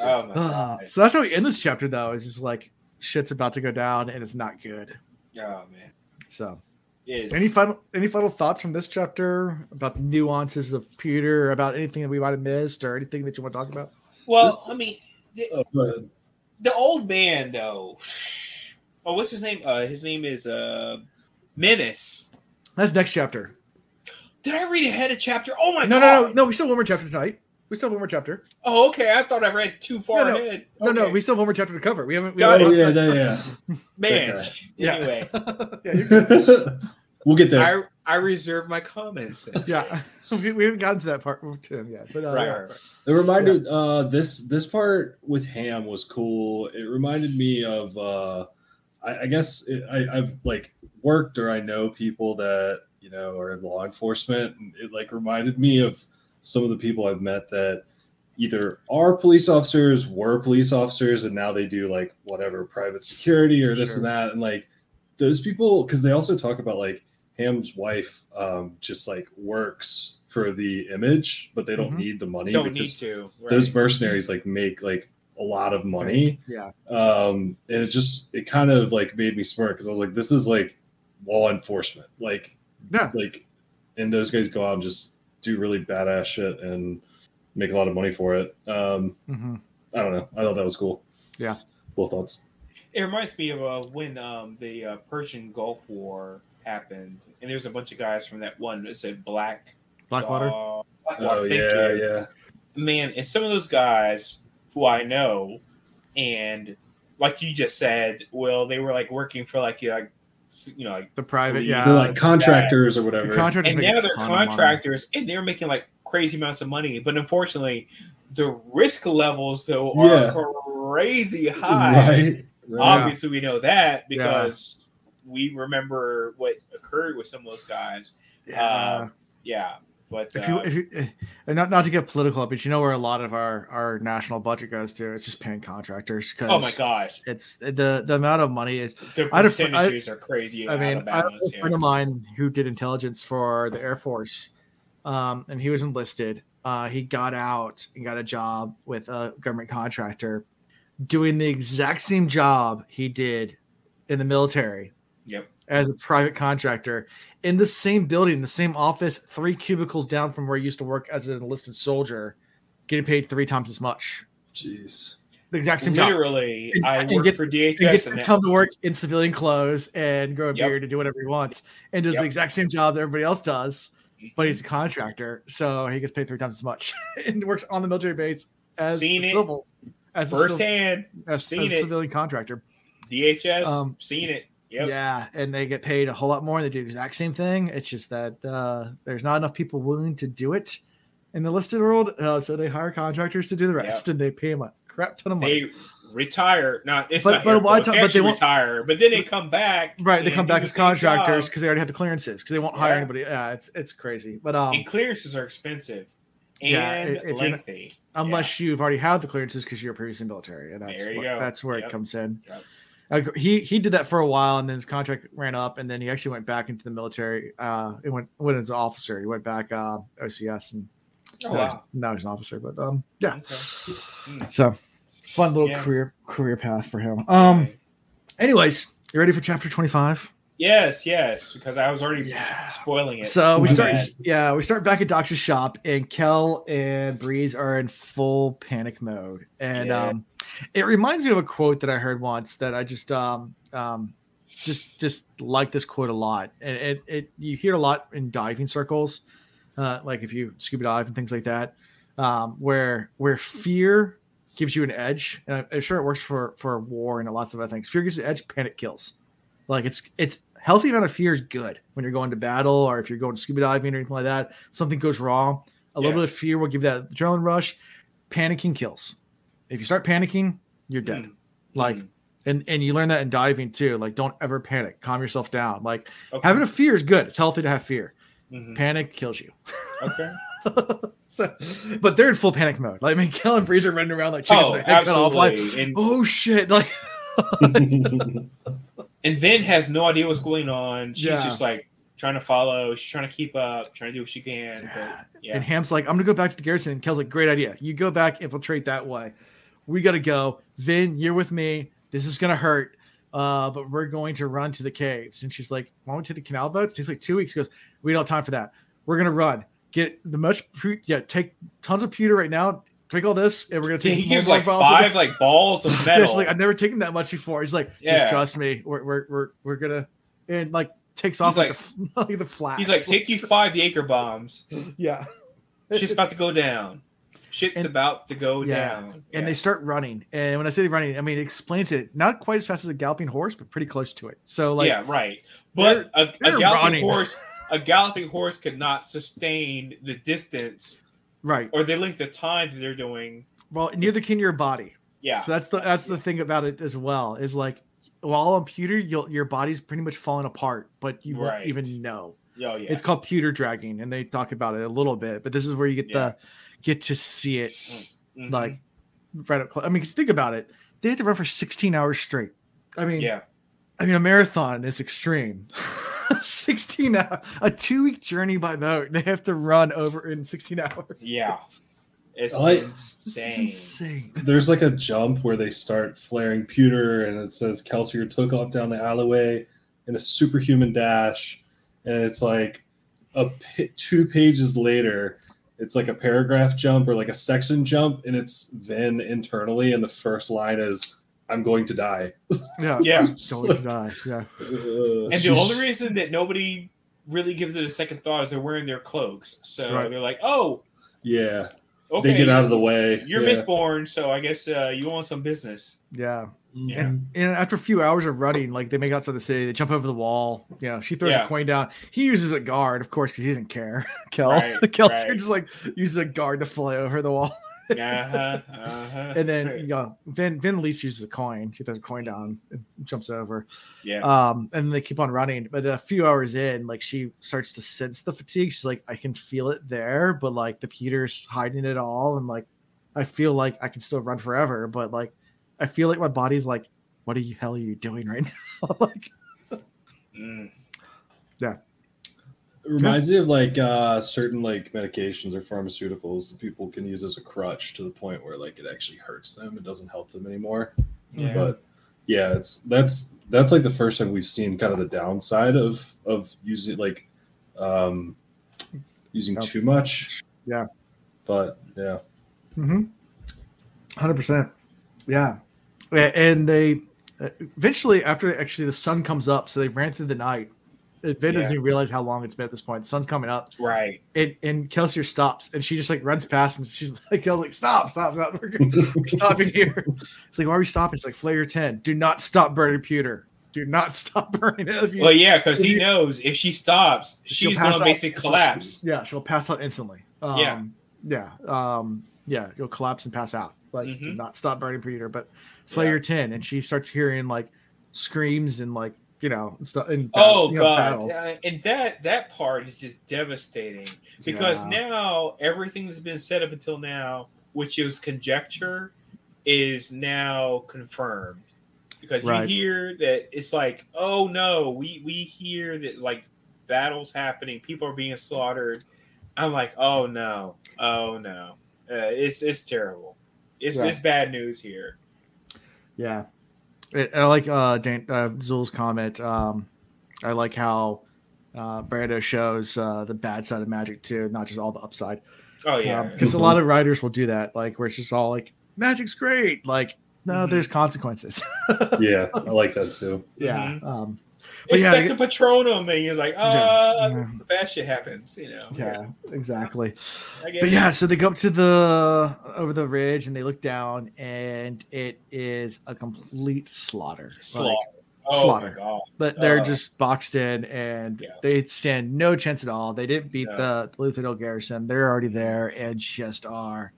Oh my Ah, god. so that's how we end this chapter though. Is just like shit's about to go down and it's not good. Oh man. So It is. Any final any final thoughts from this chapter about the nuances of pewter, about anything that we might have missed, or anything that you want to talk about? well, This- I mean, the, Oh, the old man though. Oh, what's his name? Uh, his name is uh, Mennis. That's next chapter. Did I read ahead of chapter? Oh my No, god! no, no, no. We still have one more chapter tonight. We still have one more chapter. Oh, okay. I thought I read too far No, no. ahead. No, no, we still have one more chapter to cover. We haven't. We Got haven't Oh, watched yeah, yeah, [laughs] man. [laughs] Yeah. Anyway, [laughs] yeah, you're good. we'll get there. I I reserve my comments. Then. yeah. We, we haven't gotten to that part with Tim yet, but uh, Right, yeah. right, right. It reminded uh this this part with Ham was cool. It reminded me of uh I, I guess it, I, I've like worked or I know people that you know, or in law enforcement. And it like reminded me of some of the people I've met that either are police officers, were police officers, and now they do like whatever private security or this Sure. and that. And like those people, because they also talk about like Ham's wife um, just like works for the image, but they don't Mhm. need the money. Don't need to. Right. Those mercenaries like make like a lot of money Yeah. um and it just it kind of like made me smirk because i was like this is like law enforcement like Yeah. like and those guys go out and just do really badass shit and make a lot of money for it um hmm i don't know i thought that was cool Yeah. cool thoughts It reminds me of uh, when um, the uh, Persian Gulf War happened, and there's a bunch of guys from that one. It said Black Blackwater. uh, Blackwater. oh yeah you. yeah man, and some of those guys who I know, and like you just said, well, they were like working for like you know, like you know like the private, yeah. they're like contractors or whatever the contractors and now they're ton of money. contractors and they're making like crazy amounts of money but unfortunately the risk levels though Yeah. are crazy high right right obviously we know that because we remember what occurred with some of those guys Yeah. uh, yeah but if you uh, if you eh, not not to get political, but you know where a lot of our our national budget goes to? It's just paying contractors. oh my gosh It's the the amount of money is. the I had a fr- I- percentages are crazy I mean, I a friend of mine who did intelligence for the Air Force, um, and he was enlisted. Uh, he got out and got a job with a government contractor, doing the exact same job he did in the military yep as a private contractor in the same building, the same office, three cubicles down from where he used to work as an enlisted soldier, getting paid three times as much. jeez The exact same job. literally And- i and work gets- for He gets dhs to and come to work in civilian clothes and grow a Yep. beard and do whatever he wants, and does Yep. the exact same job that everybody else does. But he's a contractor, so he gets paid three times as much [laughs] and works on the military base as Seen a it civil, as a civil- firsthand as, seen as a it. civilian contractor. dhs Um, seen it yep Yeah, and they get paid a whole lot more. and They do the exact same thing. It's just that uh, there's not enough people willing to do it in the listed world, uh, so they hire contractors to do the rest, and they pay them a crap ton of money. they retire. Not it's But- not but air a lot of time- They but they retire, but then they come back. right, they come back the as contractors because they already have the clearances because they won't hire Yeah. anybody. Yeah, it's it's crazy. But um, And clearances are expensive Yeah, and not- lengthy. unless you've already had the clearances because you're previously military, and that's There you what, go. that's where Yep. it comes in. Yep. Like, he he did that for a while, and then his contract ran up, and then he actually went back into the military. Uh, it went went as an officer. He went back uh, OCS, and Oh, now, he's, wow. now he's an officer. But um, yeah, Okay. so fun little Yeah. career career path for him. Um, anyways, you ready for chapter twenty five? Yes, yes, because I was already Yeah. spoiling it. So we My start, bad. yeah, we start back at Doc's shop, and Kel and Breeze are in full panic mode, and Yeah. um, it reminds me of a quote that I heard once that I just um um just just like this quote a lot, and it, it you hear a lot in diving circles, uh, like if you scuba dive and things like that, um, where where fear gives you an edge, and I'm sure it works for for war and lots of other things. Fear gives you an edge, panic kills. Like it's it's healthy amount of fear is good when you're going to battle or if you're going scuba diving or anything like that. Something goes wrong. A little bit of fear will give that adrenaline rush. Panicking kills. If you start panicking, you're dead. Mm. Like Mm. and and you learn that in diving too. Like don't ever panic. Calm yourself down. Like Okay. having a fear is good. It's healthy to have fear. Mhm. Panic kills you. Okay. [laughs] so, but they're in full panic mode. Like I mean, Kel and Breeze are running around like chickens Oh, with their head cut off. Like, absolutely. And oh shit! Like [laughs] [laughs] and then has no idea what's going on. She's Yeah. just like trying to follow. She's trying to keep up, trying to do what she can. But yeah, And Ham's like, I'm gonna go back to the garrison. And Kel's like, great idea. You go back, infiltrate that way. We gotta go. Vin, you're with me. This is gonna hurt. Uh, but we're going to run to the caves. And she's like, Why don't we take the canal boats? It takes like two weeks. He goes, We don't have time for that. We're gonna run. Get the much pu- yeah, take tons of pewter right now. Drink all this, and we're gonna Yeah, [laughs] take he gives like five like balls of [laughs] metal. she's like, I've never taken that much before. He's like, Yeah. trust me. We're we're we're, we're gonna and like takes off He's like, the, [laughs] like the flash. He's like, take you five Jaeger bombs. yeah. Shit's about to go down. Shit's And- about to go Yeah. down. and they start running. And when I say running, I mean it explains it not quite as fast as a galloping horse, but pretty close to it. So like yeah, right. But a, a they're galloping running. horse, a galloping horse could not sustain the distance right. or the length of time that they're doing. Well, neither can your body. Yeah, So that's the that's the thing about it as well. Is like while on pewter, you'll your body's pretty much falling apart, but you Right. won't even know. Oh yeah. It's called pewter dragging, and they talk about it a little bit. But this is where you get Yeah. the get to see it Mhm. like right up close. I mean, 'cause think about it. They had to run for 16 hours straight. I mean, yeah. I mean, a marathon is extreme. [laughs] [laughs] 16 hours, a two week journey by boat. They have to run over in 16 hours. Yeah. It's I- insane. insane. There's like a jump where they start flaring pewter, and it says Kelsier took off down the alleyway in a superhuman dash, and it's like a two pages later. It's like a paragraph jump or like a section jump, and it's Vin internally, and the first line is, "I'm going to die." Yeah. Yeah. Going to die. Yeah. And the only reason that nobody really gives it a second thought is they're wearing their cloaks. So Right. they're like, oh, yeah, okay. they get out of the way. You're yeah. Mistborn, so I guess uh, you want some business. Yeah. Yeah. And, and after a few hours of running, like they make it outside the city, they jump over the wall. You know, she throws Yeah. a coin down. He uses a guard, of course, because he doesn't care. [laughs] Kel, Right, Kel right. just like uses a guard to fly over the wall. Uh-huh, uh-huh. And then you know, Vin Vin at least uses a coin. She throws a coin down and jumps over. yeah. Um, and they keep on running. But a few hours in, like she starts to sense the fatigue. She's like, I can feel it there, but like the pewter's hiding it all, and like I feel like I can still run forever, but like I feel like my body's like, what the hell are you doing right [laughs] now? like, Mm. It reminds me of like uh, certain like medications or pharmaceuticals that people can use as a crutch to the point where like it actually hurts them. It doesn't help them anymore. Yeah. But yeah, it's that's that's like the first time we've seen kind of the downside of of using like um using Yep. too much. Yeah. But yeah. mm-hmm. hundred percent, yeah. And they uh, eventually, after actually the sun comes up, so they ran through the night. Vin Yeah. doesn't even realize how long it's been at this point. The sun's coming up. Right. and and Kelsier stops and she just like runs past him. She's [laughs] like, Kel's like, stop, stop, stop. [laughs] We're, we're stopping here. It's like, why are we stopping? She's like, Flare tin. Do not stop burning pewter. Do not [laughs] stop burning it. Well, yeah, because he knows if she stops, she's going to out basically collapse. Yeah, she'll pass out instantly. Um, Yeah. Yeah. Um, yeah, you'll collapse and pass out. Like, do Mhm. not stop burning pewter. But Flare tin, and she starts hearing like screams and like, you know, and stuff. And, Oh you know, god. Uh, and that that part is just devastating because Yeah. now everything that's been said up until now, which is conjecture, is now confirmed. Because Right. you hear that it's like, oh no, we we hear that like battles happening, people are being slaughtered. I'm like, oh no, oh no, uh, it's it's terrible. It's Yeah. it's bad news here. Yeah, and I like uh, Dan, uh Zul's comment. Um, I like how uh, Brando shows uh, the bad side of magic too, not just all the upside. Oh yeah, because a lot of writers will do that, like where it's just all like magic's great. Like, no, Mhm. there's consequences. [laughs] Yeah, I like that too. yeah. Um, But it's yeah, like the Patronum, and you're like, uh, Yeah. bad shit happens, you know. yeah, exactly. But yeah, so they go up to the over the ridge and they look down, and it is a complete slaughter. Like, slaughter. oh slaughter. but they're Uh, just boxed in and they stand no chance at all. They didn't beat the, the Luthadel garrison. They're already there and just are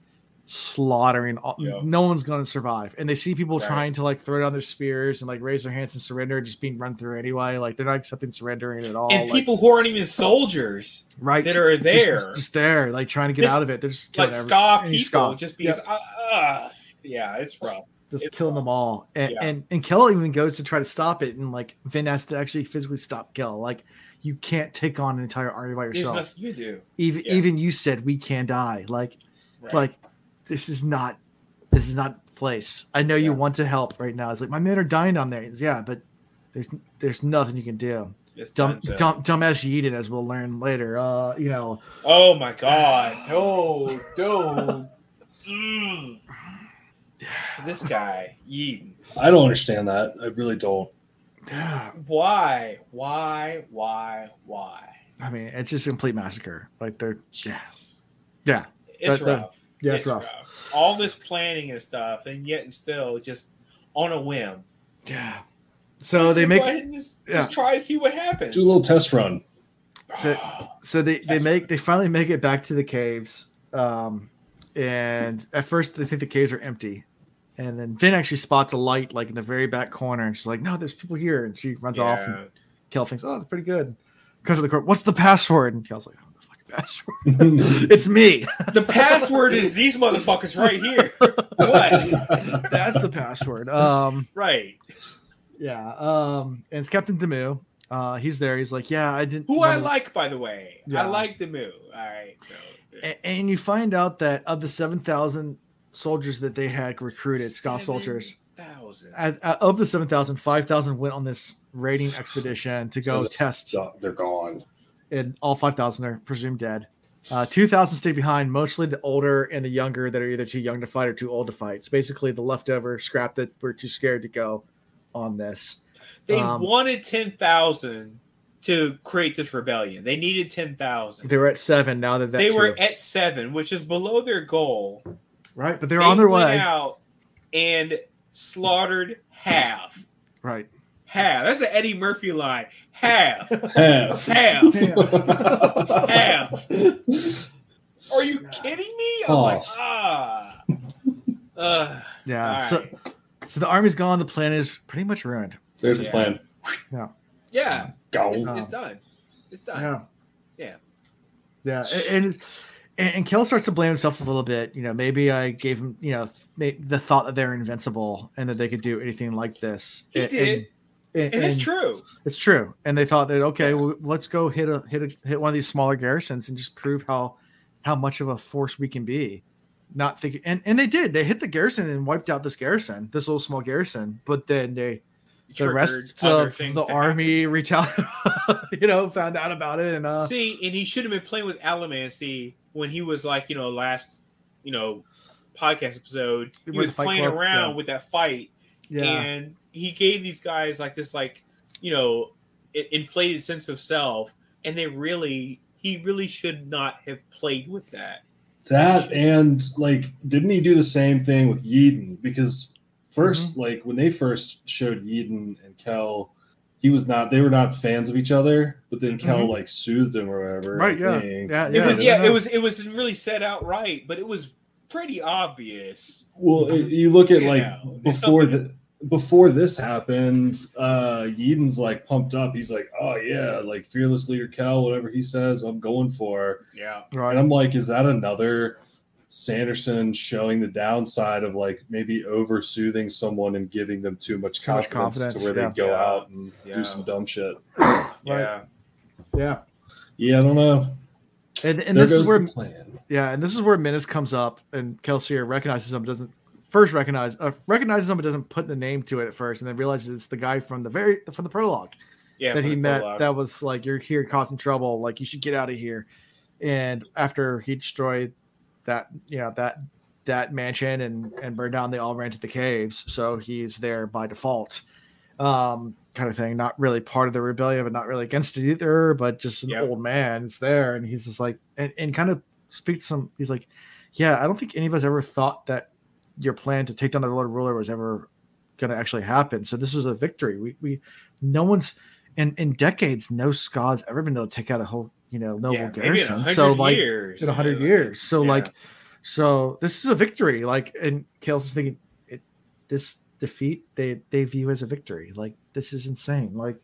slaughtering. All, Yeah. No one's going to survive. And they see people Right. trying to like throw down their spears and like raise their hands and surrender, just being run through anyway. Like they're not accepting surrendering at all. And like, people who aren't even soldiers right that are there, just, just there, like trying to get Just, out of it. They're just like killing every- skaa people, skaa. just because. Uh, uh, yeah, it's rough. just It's killing them all. And, Yeah. and and Kel even goes to try to stop it, and like Vin has to actually physically stop Kel. Like you can't take on an entire army by There's yourself. nothing you do. even yeah. even you said we can die. Like Right. like this is not this is not place. I know you want to help right now. It's like my men are dying down there. It's, yeah, but there's there's nothing you can do. it's Dumb, done so. dumb dumbass Yeden, as we'll learn later. Uh, you know, Oh my god, dude, dude. Mm. This guy, Yeden. I don't understand that. I really don't. yeah. Why? Why? Why? Why? I mean, it's just a complete massacre. Like they're yeah, Jeez. yeah, It's That- that- rough. Yeah, it's rough. All this planning and stuff, and yet and still just on a whim. yeah. So Just they make ahead and just, yeah. just try to see what happens. Do a little test run. So- so they they That's make they finally make it back to the caves um and at first they think the caves are empty and then Vin actually spots a light like in the very back corner and she's like no there's people here and she runs off and Yeah. Kel thinks oh that's pretty good comes to the court. What's the password? And Kel's like, the fucking password. it's me. The password is these motherfuckers right here. What? That's the password. Um, Right. yeah. Um, and it's Captain Demoux. Uh, he's there. He's like, yeah, I didn't. Who I wanna- like, by the way. Yeah. I like Demoux. All right. So A- And you find out that of the seven thousand soldiers that they had recruited, Scott soldiers, Thousand. at, at- of the 7,000, 5,000 went on this raiding expedition to go So- test, they're gone. And all 5,000 are presumed dead. Uh, 2,000 stay behind, mostly the older and the younger that are either too young to fight or too old to fight. It's basically the leftover scrap that were too scared to go on this. They Um, wanted ten thousand to create this rebellion. They needed ten thousand. They were at seven now that that's They were at seven, which is below their goal. right, but they're on their way. out and slaughtered half. Right. Half. That's an Eddie Murphy line. Half. Half. Half. [laughs] Half. Are you kidding me? I'm like, Oh. ah. Uh, Yeah. all So, so the army's gone. The plan is pretty much ruined. There's the Yeah. plan. yeah, Go. it's, it's done. It's done. Yeah. Yeah. Yeah. And, and and and Kel starts to blame himself a little bit. You know, maybe I gave him, you know, the thought that they're invincible and that they could do anything like this. He And- did. and- And it's true. It's true. And they thought that okay, Yeah. well, let's go hit a hit a hit one of these smaller garrisons and just prove how how much of a force we can be. Not thinking, and and they did. They hit the garrison and wiped out this garrison, this little small garrison. But then they the rest of the to happen. army retaliated, [laughs] you know, found out about it and uh, See, and he should have been playing with Allomancy when he was like, you know, last, you know, podcast episode. He was playing Club, around yeah. with that fight, yeah, and he gave these guys like this, like, you know, inflated sense of self, and they really, he really should not have played with that. That and like, didn't he do the same thing with Yeden? Because 1st Mm-hmm. like when they first showed Yeden and Kel, he was not. They were not fans of each other. But then Kel Mhm. like soothed him or whatever. right, I yeah, yeah, It was, yeah, know. it was, it was really set out right, but it was pretty obvious. Well, it- you look at You like know, before something- the before this happened, uh Yeden's like pumped up. He's like, "Oh yeah, like fearless leader Cal, whatever he says, I'm going for." Yeah, And right. I'm like, is that another Sanderson showing the downside of like maybe over soothing someone and giving them too much Too much confidence, confidence, to where yeah. they go Yeah. out and Yeah. do some dumb shit? [coughs] yeah. Yeah, Yeah, I don't know. and and this is where the plan. Yeah, and this is where Mennis comes up, and Kelsier recognizes him, doesn't first recognize uh, recognizes him, but doesn't put the name to it at first, and then realizes it's the guy from the very from the prologue Yeah, that he met. prologue. That was like, "You're here causing trouble. Like, you should get out of here." And after he destroyed that, you know that that mansion and and burned down, they all ran to the caves. So he's there by default, um, kind of thing. Not really part of the rebellion, but not really against it either. But just an Yep. old man. It's there, and he's just like, and, and kind of speaks some. He's like, "Yeah, I don't think any of us ever thought that your plan to take down the Lord Ruler was ever going to actually happen. So this was a victory. We we no one's in in decades. No Skaa's ever been able to take out a whole you know noble yeah, maybe in a garrison. So like years, in a hundred yeah, years. So yeah. like, so this is a victory. Like, and Kale's just thinking, it, this defeat they they view as a victory. Like, this is insane. Like,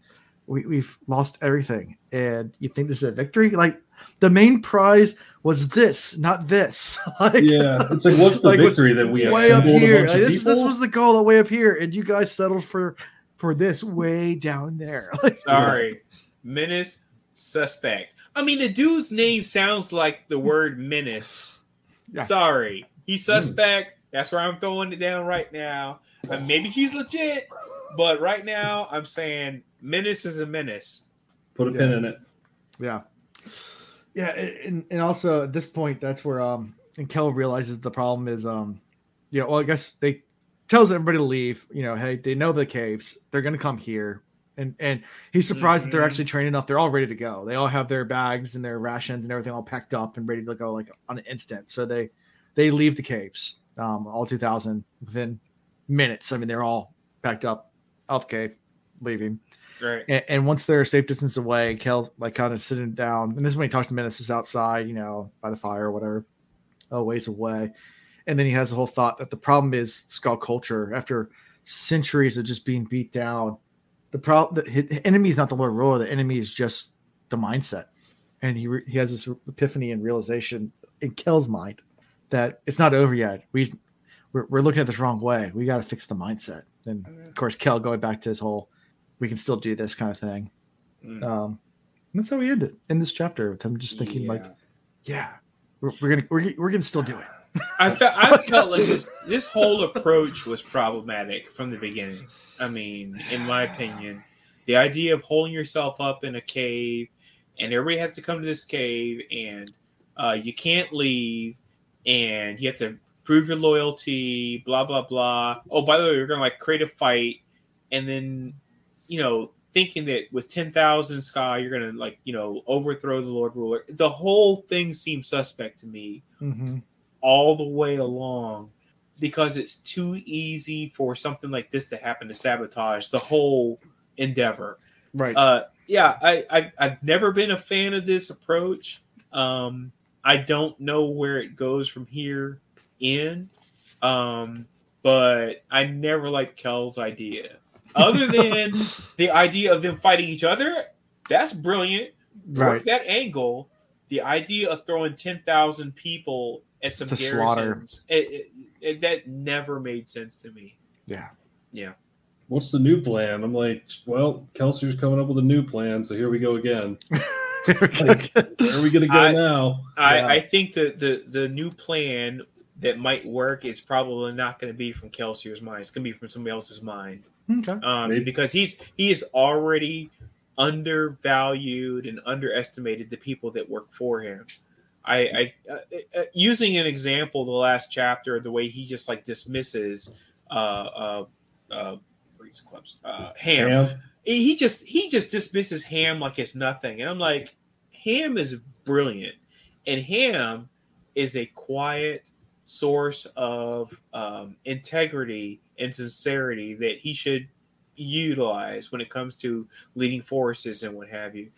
we we've lost everything, and you think this is a victory? Like, the main prize was this, not this. [laughs] like, Yeah, it's like what's the Like, victory that we way up assembled a here. bunch Like, of this, this was the goal, uh, way up here, and you guys settled for for this way down there. [laughs] Like, Sorry, Mennis suspect. I mean, the dude's name sounds like the word menace. Yeah. Sorry, he's suspect. That's where I'm throwing it down right now. Uh, maybe he's legit, but right now I'm saying Mennis is a menace. Put a pin in it. Yeah. Yeah, and, and also at this point, that's where um and Kel realizes the problem is um, you know, well, I guess they tells everybody to leave. You know, hey, they know the caves, they're gonna come here, and and he's surprised that they're actually trained enough. They're all ready to go. They all have their bags and their rations and everything all packed up and ready to go like on an instant. So they they leave the caves, um, all two thousand within minutes. I mean, they're all packed up out the cave, leaving. Right. And, and once they're a safe distance away, Kel like kind of sitting down, and this is when he talks to Menaces outside, you know, by the fire or whatever, a ways away. And then he has the whole thought that the problem is skull culture. After centuries of just being beat down, the problem the his enemy is not the Lord Roar. The enemy is just the mindset, and he re- he has this epiphany and realization in Kel's mind that it's not over yet. We we're, we're looking at this wrong way. We got to fix the mindset. And of course, Kel going back to his whole we can still do this kind of thing. Mm. Um, and that's how we end it in this chapter. I'm just thinking like, Yeah. yeah, we're, we're gonna we're, we're gonna still do it. I felt I felt like this this whole approach was problematic from the beginning. I mean, in my opinion, the idea of holding yourself up in a cave and everybody has to come to this cave and uh, you can't leave and you have to prove your loyalty, blah blah blah. Oh, by the way, we're gonna like create a fight and then you know thinking that with 10,000 sky you're gonna like you know overthrow the lord ruler the whole thing seems suspect to me Mm-hmm. all the way along because it's too easy for something like this to happen to sabotage the whole endeavor. Right. Uh, yeah, I, I I've never been a fan of this approach. Um, I don't know where it goes from here in, um, but I never liked Kel's idea. Other than the idea of them fighting each other, that's brilliant work that angle, the idea of throwing ten thousand people at some To slaughter. garrisons, it, it, it- that never made sense to me. Yeah. Yeah, What's the new plan? I'm like, well, Kelsier's coming up with a new plan, so here we go again. [laughs] Where are we gonna go I- now? I, Yeah. I think that the the new plan that might work is probably not going to be from Kelsier's mind. It's going to be from somebody else's mind. Okay. um, because he's he is already undervalued and underestimated the people that work for him. I, I uh, uh, using an example, the last chapter, the way he just like dismisses uh, uh, uh, clubs, uh, Ham. Ham? He just he just dismisses Ham like it's nothing, and I'm like, Ham is brilliant, and Ham is a quiet source of um, integrity and sincerity that he should utilize when it comes to leading forces and what have you.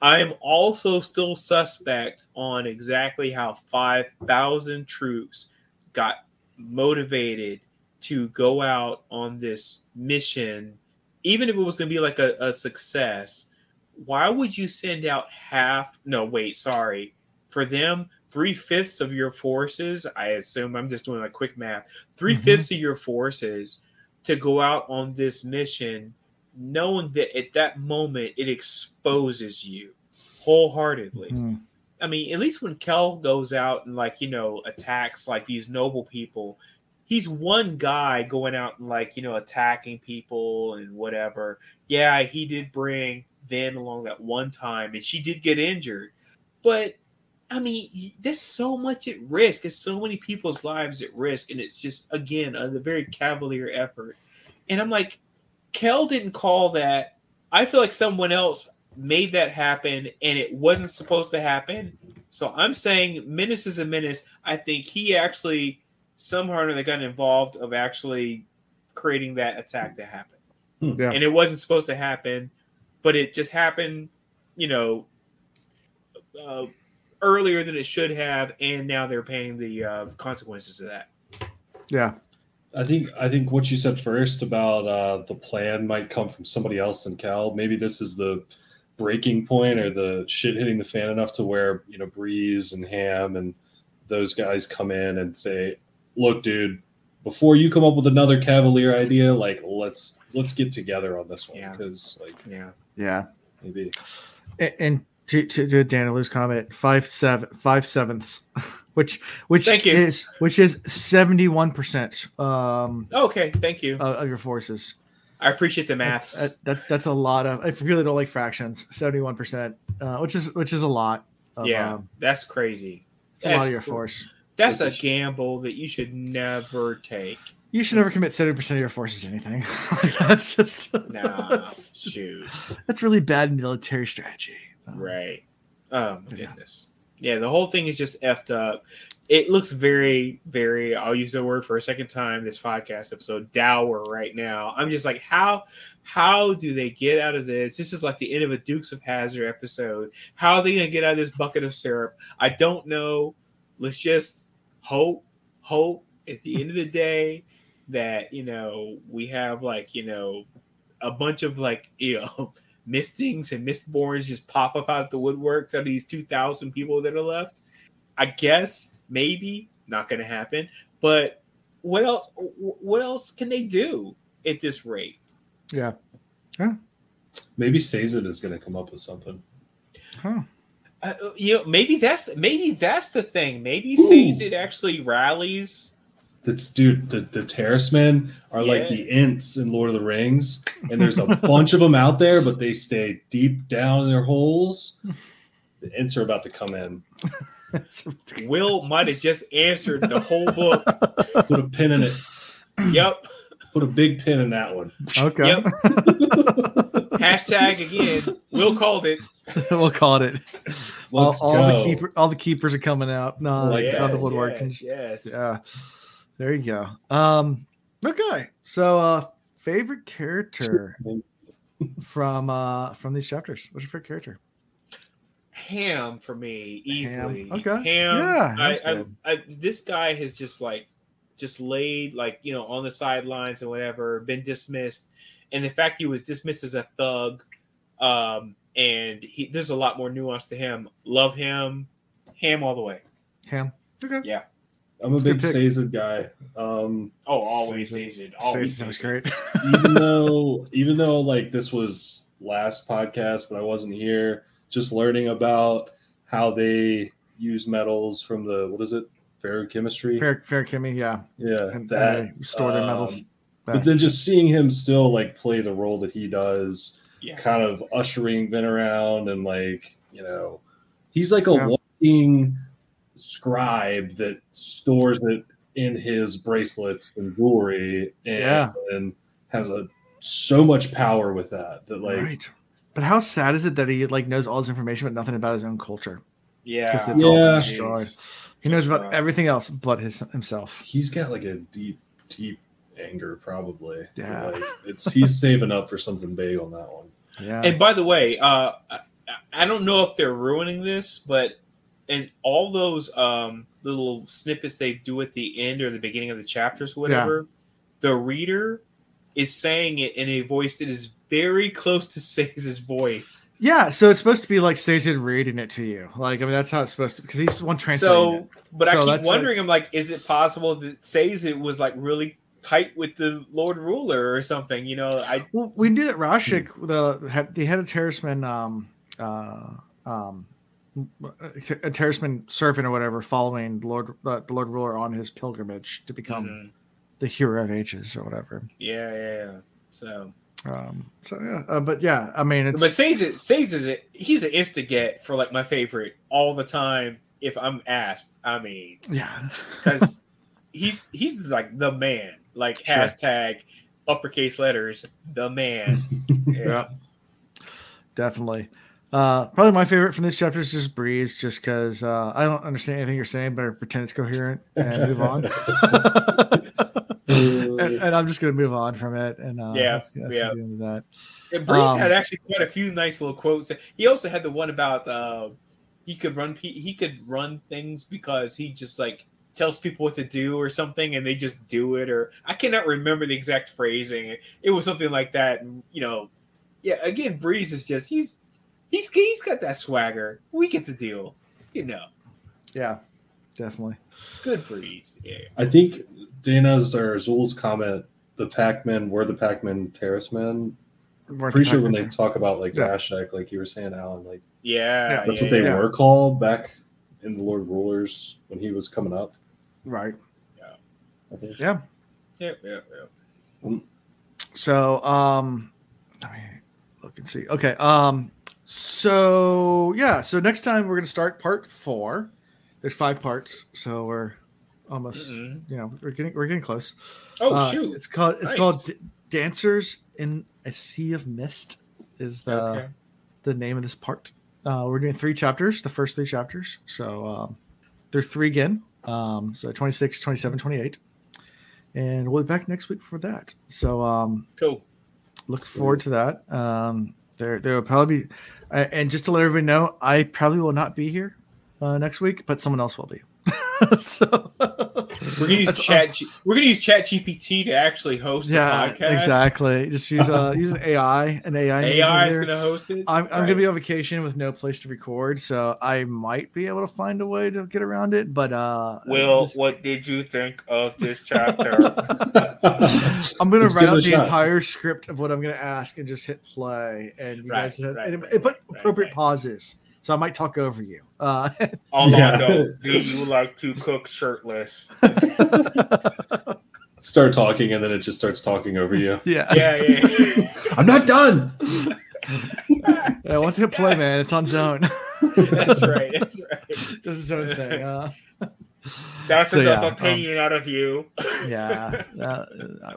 I am also still suspect on exactly how 5,000 troops got motivated to go out on this mission, even if it was going to be like a, a success. Why would you send out half? No, wait, sorry. For them, three fifths of your forces, I assume I'm just doing a quick math, 3 fifths of your forces to go out on this mission, knowing that at that moment it exposes you wholeheartedly. Mm. I mean, at least when Kel goes out and like you know attacks like these noble people, he's one guy going out and like you know attacking people and whatever. Yeah, he did bring Van along that one time, and she did get injured, but I mean, there's so much at risk. There's so many people's lives at risk, and it's just again a very cavalier effort. And I'm like, Kel didn't call that. I feel like someone else made that happen, and it wasn't supposed to happen. So I'm saying Mennis is a menace. I think he actually somehow or another got involved of actually creating that attack to happen. Yeah. And it wasn't supposed to happen, but it just happened, you know, uh, earlier than it should have, and now they're paying the uh, consequences of that. Yeah. I think I think what you said first about uh, the plan might come from somebody else than Cal. Maybe this is the breaking point or the shit hitting the fan enough to where you know Breeze and Ham and those guys come in and say, "Look, dude, before you come up with another Cavalier idea, like let's let's get together on this one Yeah. because like Yeah. Yeah. maybe And, and to, to, to Daniel's comment, five seven five sevenths, [laughs] which which Thank you. is which is seventy one percent um Okay. Thank you. of, of your forces. I appreciate the That's, maths. that- that's that's a lot of. I really don't like fractions. Seventy one percent, uh, which is which is a lot. Of, yeah, um, that's crazy. it's a lot That's of your force. That's a gamble that you should never take. You should never commit seventy percent of your forces to anything. [laughs] That's just Nah, [laughs] that's, shoot. that's really bad military strategy. Um, Right. Oh my Yeah. goodness. Yeah, the whole thing is just effed up. It looks very, very. I'll use the word for a second time. This podcast episode dour right now. I'm just like, how, how do they get out of this? This is like the end of a Dukes of Hazzard episode. How are they gonna get out of this bucket of syrup? I don't know. Let's just hope, hope. At the end of the day, that you know we have like you know a bunch of like you know mistings and mistborns just pop up out of the woodworks out of these 2,000 people that are left. I guess maybe not going to happen. But what else? What else can they do at this rate? Yeah. yeah. Maybe Sazed is going to come up with something. Huh. Uh, you know, maybe that's maybe that's the thing. Maybe Ooh. Sazed actually rallies. That's dude. The the Terrismen are like the Ents in Lord of the Rings, and there's a bunch of them out there, but they stay deep down in their holes. The Ents are about to come in. [laughs] Will might have just answered the whole book. Put a pin in it. Yep. Put a big pin in that one. okay. Yep. [laughs] Hashtag again. Will called it. [laughs] we'll call it. All, Let's all go. the keeper, all the keepers are coming out. No, Like it's not the Yes, woodworking. Yes. yes. Yeah. There you go. Um. Okay. So, uh, favorite character [laughs] from uh from these chapters. What's your favorite character? Ham for me easily. Okay. Ham. Yeah, I, I. I, this guy has just like just laid like you know on the sidelines and whatever, been dismissed, and the fact he was dismissed as a thug, um, and he there's a lot more nuance to him. Love him, Ham all the way. Ham. Okay. Yeah. I'm a a big good. Sazed guy. Um, Oh, always Sazed- Always Sounds seasoned. great. [laughs] even though even though like this was last podcast, but I wasn't here, just learning about how they use metals from the what is it, ferrochemistry? fair, fair, Kimmy. Yeah. yeah, And, that and they store their metals. um, But then just seeing him still like play the role that he does, Yeah. kind of ushering Ben around and like you know, he's like a Yeah. walking scribe that stores it in his bracelets and jewelry, and, Yeah. and has a so much power with that that like right. But how sad is it that he like knows all this information but nothing about his own culture? Yeah. Because it's all been Yeah. destroyed. He knows about Right. everything else but his himself. he's got like a deep, deep anger probably. Yeah. like it's he's saving up for something big on that one. Yeah. And by the way, uh, I, I don't know if they're ruining this, but in all those um, little snippets they do at the end or the beginning of the chapters, or whatever, the reader is saying it in a voice that is very close to [laughs] Sazed's voice. yeah. So it's supposed to be like Stacey reading it to you. Like I mean, that's how it's supposed to. Because he's the one translating So, but I keep wondering, I'm like, is it possible that Sazed was like really tight with the Lord Ruler or something? You know, I Well, we knew that Rashek, the head, the head of Terrisman, um, uh, um, a Terrisman servant or whatever, following the Lord, uh, the Lord Ruler on his pilgrimage to become Mhm. the hero of ages or whatever. yeah, yeah, yeah. So, Um, so yeah, uh, but yeah, I mean, it's but Sazed, Sazed is a, he's an insta for like my favorite all the time. If I'm asked, I mean, yeah, [laughs] because he's he's like the man. Like Sure. hashtag uppercase letters, the man. [laughs] yeah, definitely. Uh, probably my favorite from this chapter is just Breeze, just because uh, I don't understand anything you're saying, but I pretend it's coherent and move on. [laughs] and, and I'm just gonna move on from it. And uh, Yeah, that's, that's yeah. the end of that. And Breeze Um, had actually quite a few nice little quotes. He also had the one about uh, he could run he could run things because he just like tells people what to do or something, and they just do it. Or I cannot remember the exact phrasing. It was something like that. And, you know, yeah. Again, Breeze is just he's he's he's got that swagger. We get the deal. You know, Yeah, definitely. good Breeze. Yeah. I think Dana's or Zul's comment, the Pac-Men were the Pac-Men Terrismen. Worth Pretty the sure when they talk about like Yeah. Rashek, like you were saying, Alan, like Yeah, that's yeah, what they yeah. were called back in the Lord Rulers when he was coming up. right. I think. Yeah. Yeah, yeah, yeah. So, um, let me look and see. Okay. Um, so yeah. So next time we're gonna start part four. There's five parts, so we're almost. Mhm. You know, we're getting we're getting close. Oh Uh, shoot! It's called it's Nice. called D- Dancers in a Sea of Mist. Is the okay. the name of this part. Uh, we're doing three chapters, the first three chapters. So um, they're three again. Um, so 26, 27, 28. And we'll be back next week for that. So um, Cool. look forward to that. Um, there, there will probably be, and just to let everybody know, I probably will not be here uh, next week, but someone else will be. [laughs] so We're gonna use That's- chat. G- we're gonna use Chat GPT to actually host yeah, the podcast. exactly. Just use uh use an AI, an AI. AI is gonna host it. I'm, I'm Right. gonna be on vacation with no place to record, so I might be able to find a way to get around it. But uh, Will, this- what did you think of this [laughs] chapter? I'm gonna Let's write out the shot. entire script of what I'm gonna ask and just hit play, and you Right, guys have, right, and right, it- put right, appropriate right. pauses. So I might talk over you. Uh, [laughs] Armando, do you like to cook shirtless? [laughs] Start talking, and then it just starts talking over you. [laughs] yeah. Yeah, yeah. I'm not done. yeah. Once I hit play, Yes. man, it's on zone. that's right. That's right. this is zone thing. Uh, That's So, enough yeah, um, opinion out of you. yeah, uh,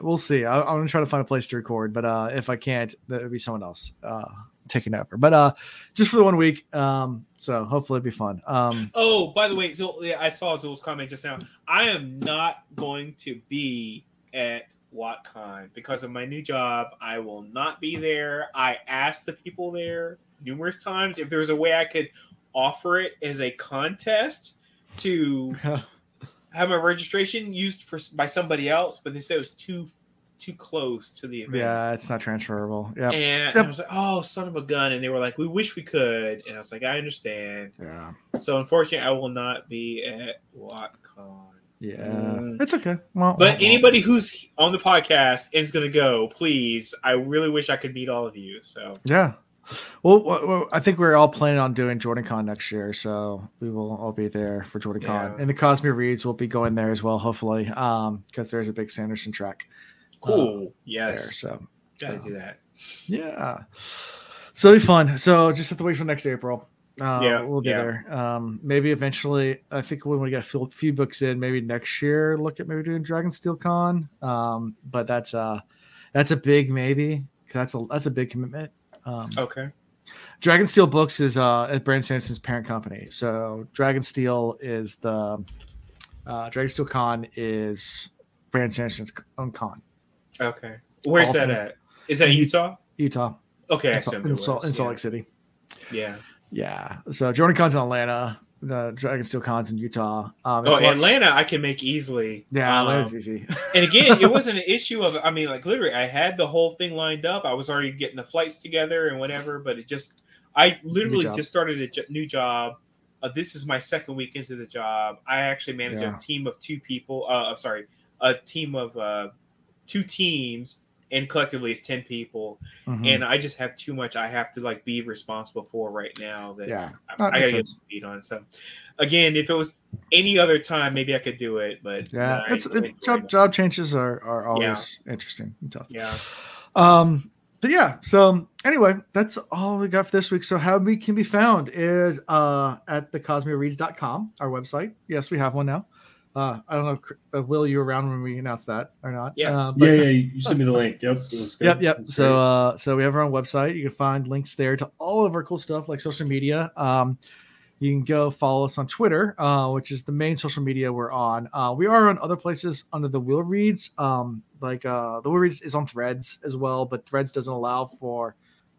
we'll see. I, I'm gonna try to find a place to record, but uh, if I can't, that would be someone else uh, taking over. But uh, just for the one week, um, so hopefully it'll be fun. Um, Oh, by the way, so yeah, I saw Zool's comment just now. I am not going to be at WatCon because of my new job. I will not be there. I asked the people there numerous times if there's a way I could offer it as a contest to [laughs] have my registration used for by somebody else, but they said it was too too close to the event. yeah, it's not transferable. Yeah, And Yep. I was like, "Oh, son of a gun!" And they were like, "We wish we could." And I was like, "I understand." yeah, So unfortunately, I will not be at WatCon. yeah. Mm. It's okay. Well, But well, anybody who's on the podcast and is going to go, please, I really wish I could meet all of you. So Yeah. Well, well, well, I think we're all planning on doing JordanCon next year, so we will all be there for JordanCon. Yeah. And the Cosmere Reads will be going there as well, hopefully, um, because there's a big Sanderson track cool. there. yes, So gotta do that. yeah, so it'll be fun. So just have to wait for next April. Uh, Yeah, we'll be yeah. there. Um, maybe eventually. I think when we get a few, few books in, maybe next year, look at maybe doing Dragonsteel Con. Um, but that's uh that's a big maybe. That's a that's a big commitment. Um, Okay. Dragonsteel Books is uh at Brandon Sanderson's parent company. So Dragonsteel is the uh Dragonsteel Con is Brandon Sanderson's own con. Okay. Where's All that from- at? Is that Utah? Utah. Okay, I in, in, Salt, in Salt yeah. Lake City. Yeah. Yeah. So Jordan Con's in Atlanta. The Dragonsteel Con's in Utah. Um, Oh, Atlanta, I can make easily. Yeah, Um, Atlanta's easy. [laughs] and again, it wasn't an issue of. I mean, like literally, I had the whole thing lined up. I was already getting the flights together and whatever. But it just, I literally just started a j- new job. Uh, this is my second week into the job. I actually manage Yeah. a team of two people. Uh, I'm sorry, a team of uh, two teams, and collectively it's ten people. Mhm. And I just have too much. I have to like be responsible for right now. That yeah. I, That I gotta get speed on. So, again, if it was any other time, maybe I could do it. But Yeah. It's, it, job job changes are, are always interesting and tough. yeah. Um, but yeah, so anyway, that's all we got for this week. So how we can be found is uh at thecosmerereads.com, our website. Yes, we have one now. Uh, I don't know, if, uh, Will, you were around when we announced that or not? Yeah. Uh, but- Yeah, yeah. You sent me the link. Yep. good. Yep, yep. Looks So, uh, so we have our own website. You can find links there to all of our cool stuff, like social media. Um, you can go follow us on Twitter, uh, which is the main social media we're on. Uh, we are on other places under the Will Reads. Um, like uh, the Will Reads is on Threads as well, but Threads doesn't allow for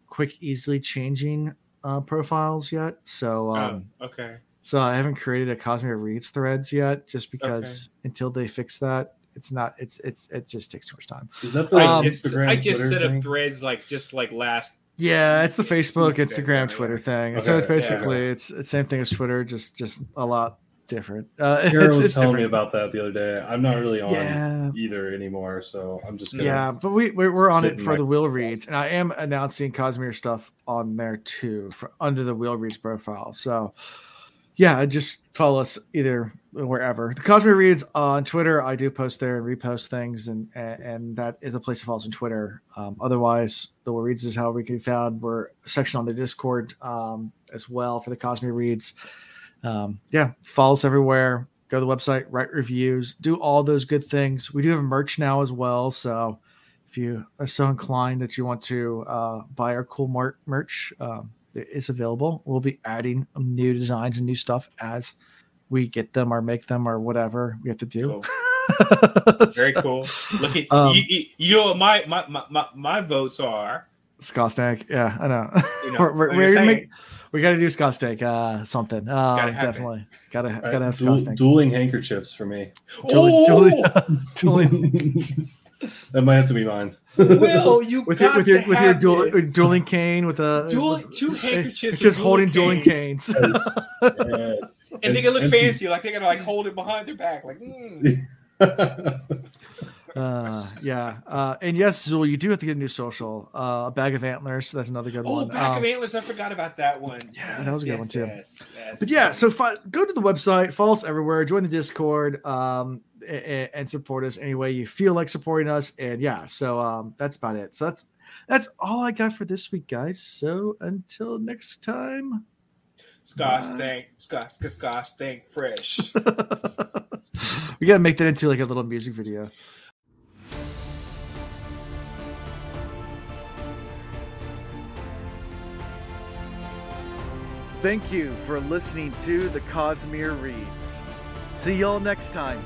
quick, easily changing uh, profiles yet. So, um, oh, okay. So I haven't created a Cosmere Reads threads yet, just because until they fix that, it's not. It's it's it just takes too much time. is that the I um, just Instagram? I just Twitter set up threads like just like last. Yeah, it's the Facebook, Tuesday, Instagram, yeah. Twitter thing. so it's basically yeah. it's it's same thing as Twitter, just just a lot different. Uh, [laughs] Kara it's, was it's telling me about that the other day. I'm not really on Yeah, either anymore, so I'm just gonna. yeah, but we we're, we're on it for the Will podcast. Reads, and I am announcing Cosmere stuff on there too for under the Will Reads profile. So yeah, just follow us either wherever. The Cosmere Reads on Twitter, I do post there and repost things, and and, and that is a place to follow us on Twitter. Um, otherwise, the Will Reads is how we can be found. We're a section on the Discord um, as well for the Cosmere Reads. Um, yeah, follow us everywhere. Go to the website, write reviews, do all those good things. We do have merch now as well, so if you are so inclined that you want to uh, buy our cool mar- merch, um, is available. We'll be adding new designs and new stuff as we get them or make them or whatever we have to do. Cool. [laughs] Very So, cool. Look at Um, you, you. Know what my my, my, my, votes are. Skostak, yeah, I know. You [laughs] know, we're, we're, we're gonna make we got to do Scott steak. Uh, something. Uh, Gotta have it. definitely. Gotta All right, gotta have duel- Scott steak. dueling handkerchiefs for me. Dueling- Oh, dueling- [laughs] [laughs] that might have to be mine. Will, [laughs] you with your got with your to with your have duel, dueling cane with a Duel- two handkerchiefs just holding dueling dueling canes. Yes. Yes. and they can look and some- fancy, like they're gonna like hold it behind their back, like. mm. Uh, yeah. Uh, and yes, Zul, you do have to get a new social. Uh, a bag of antlers. That's another good Oh, one. back Um, of antlers! I forgot about that one. Yeah, that was a good one, too. Yes, yes. But yeah, so fi- go to the website, follow us everywhere, join the Discord, um, and, and support us any way you feel like supporting us. And yeah, so um, that's about it. So that's that's all I got for this week, guys. So until next time, Scott stank, Scott, Scott, Scott stank fresh. [laughs] we gotta make that into like a little music video. Thank you for listening to the Cosmere Reads. See y'all next time.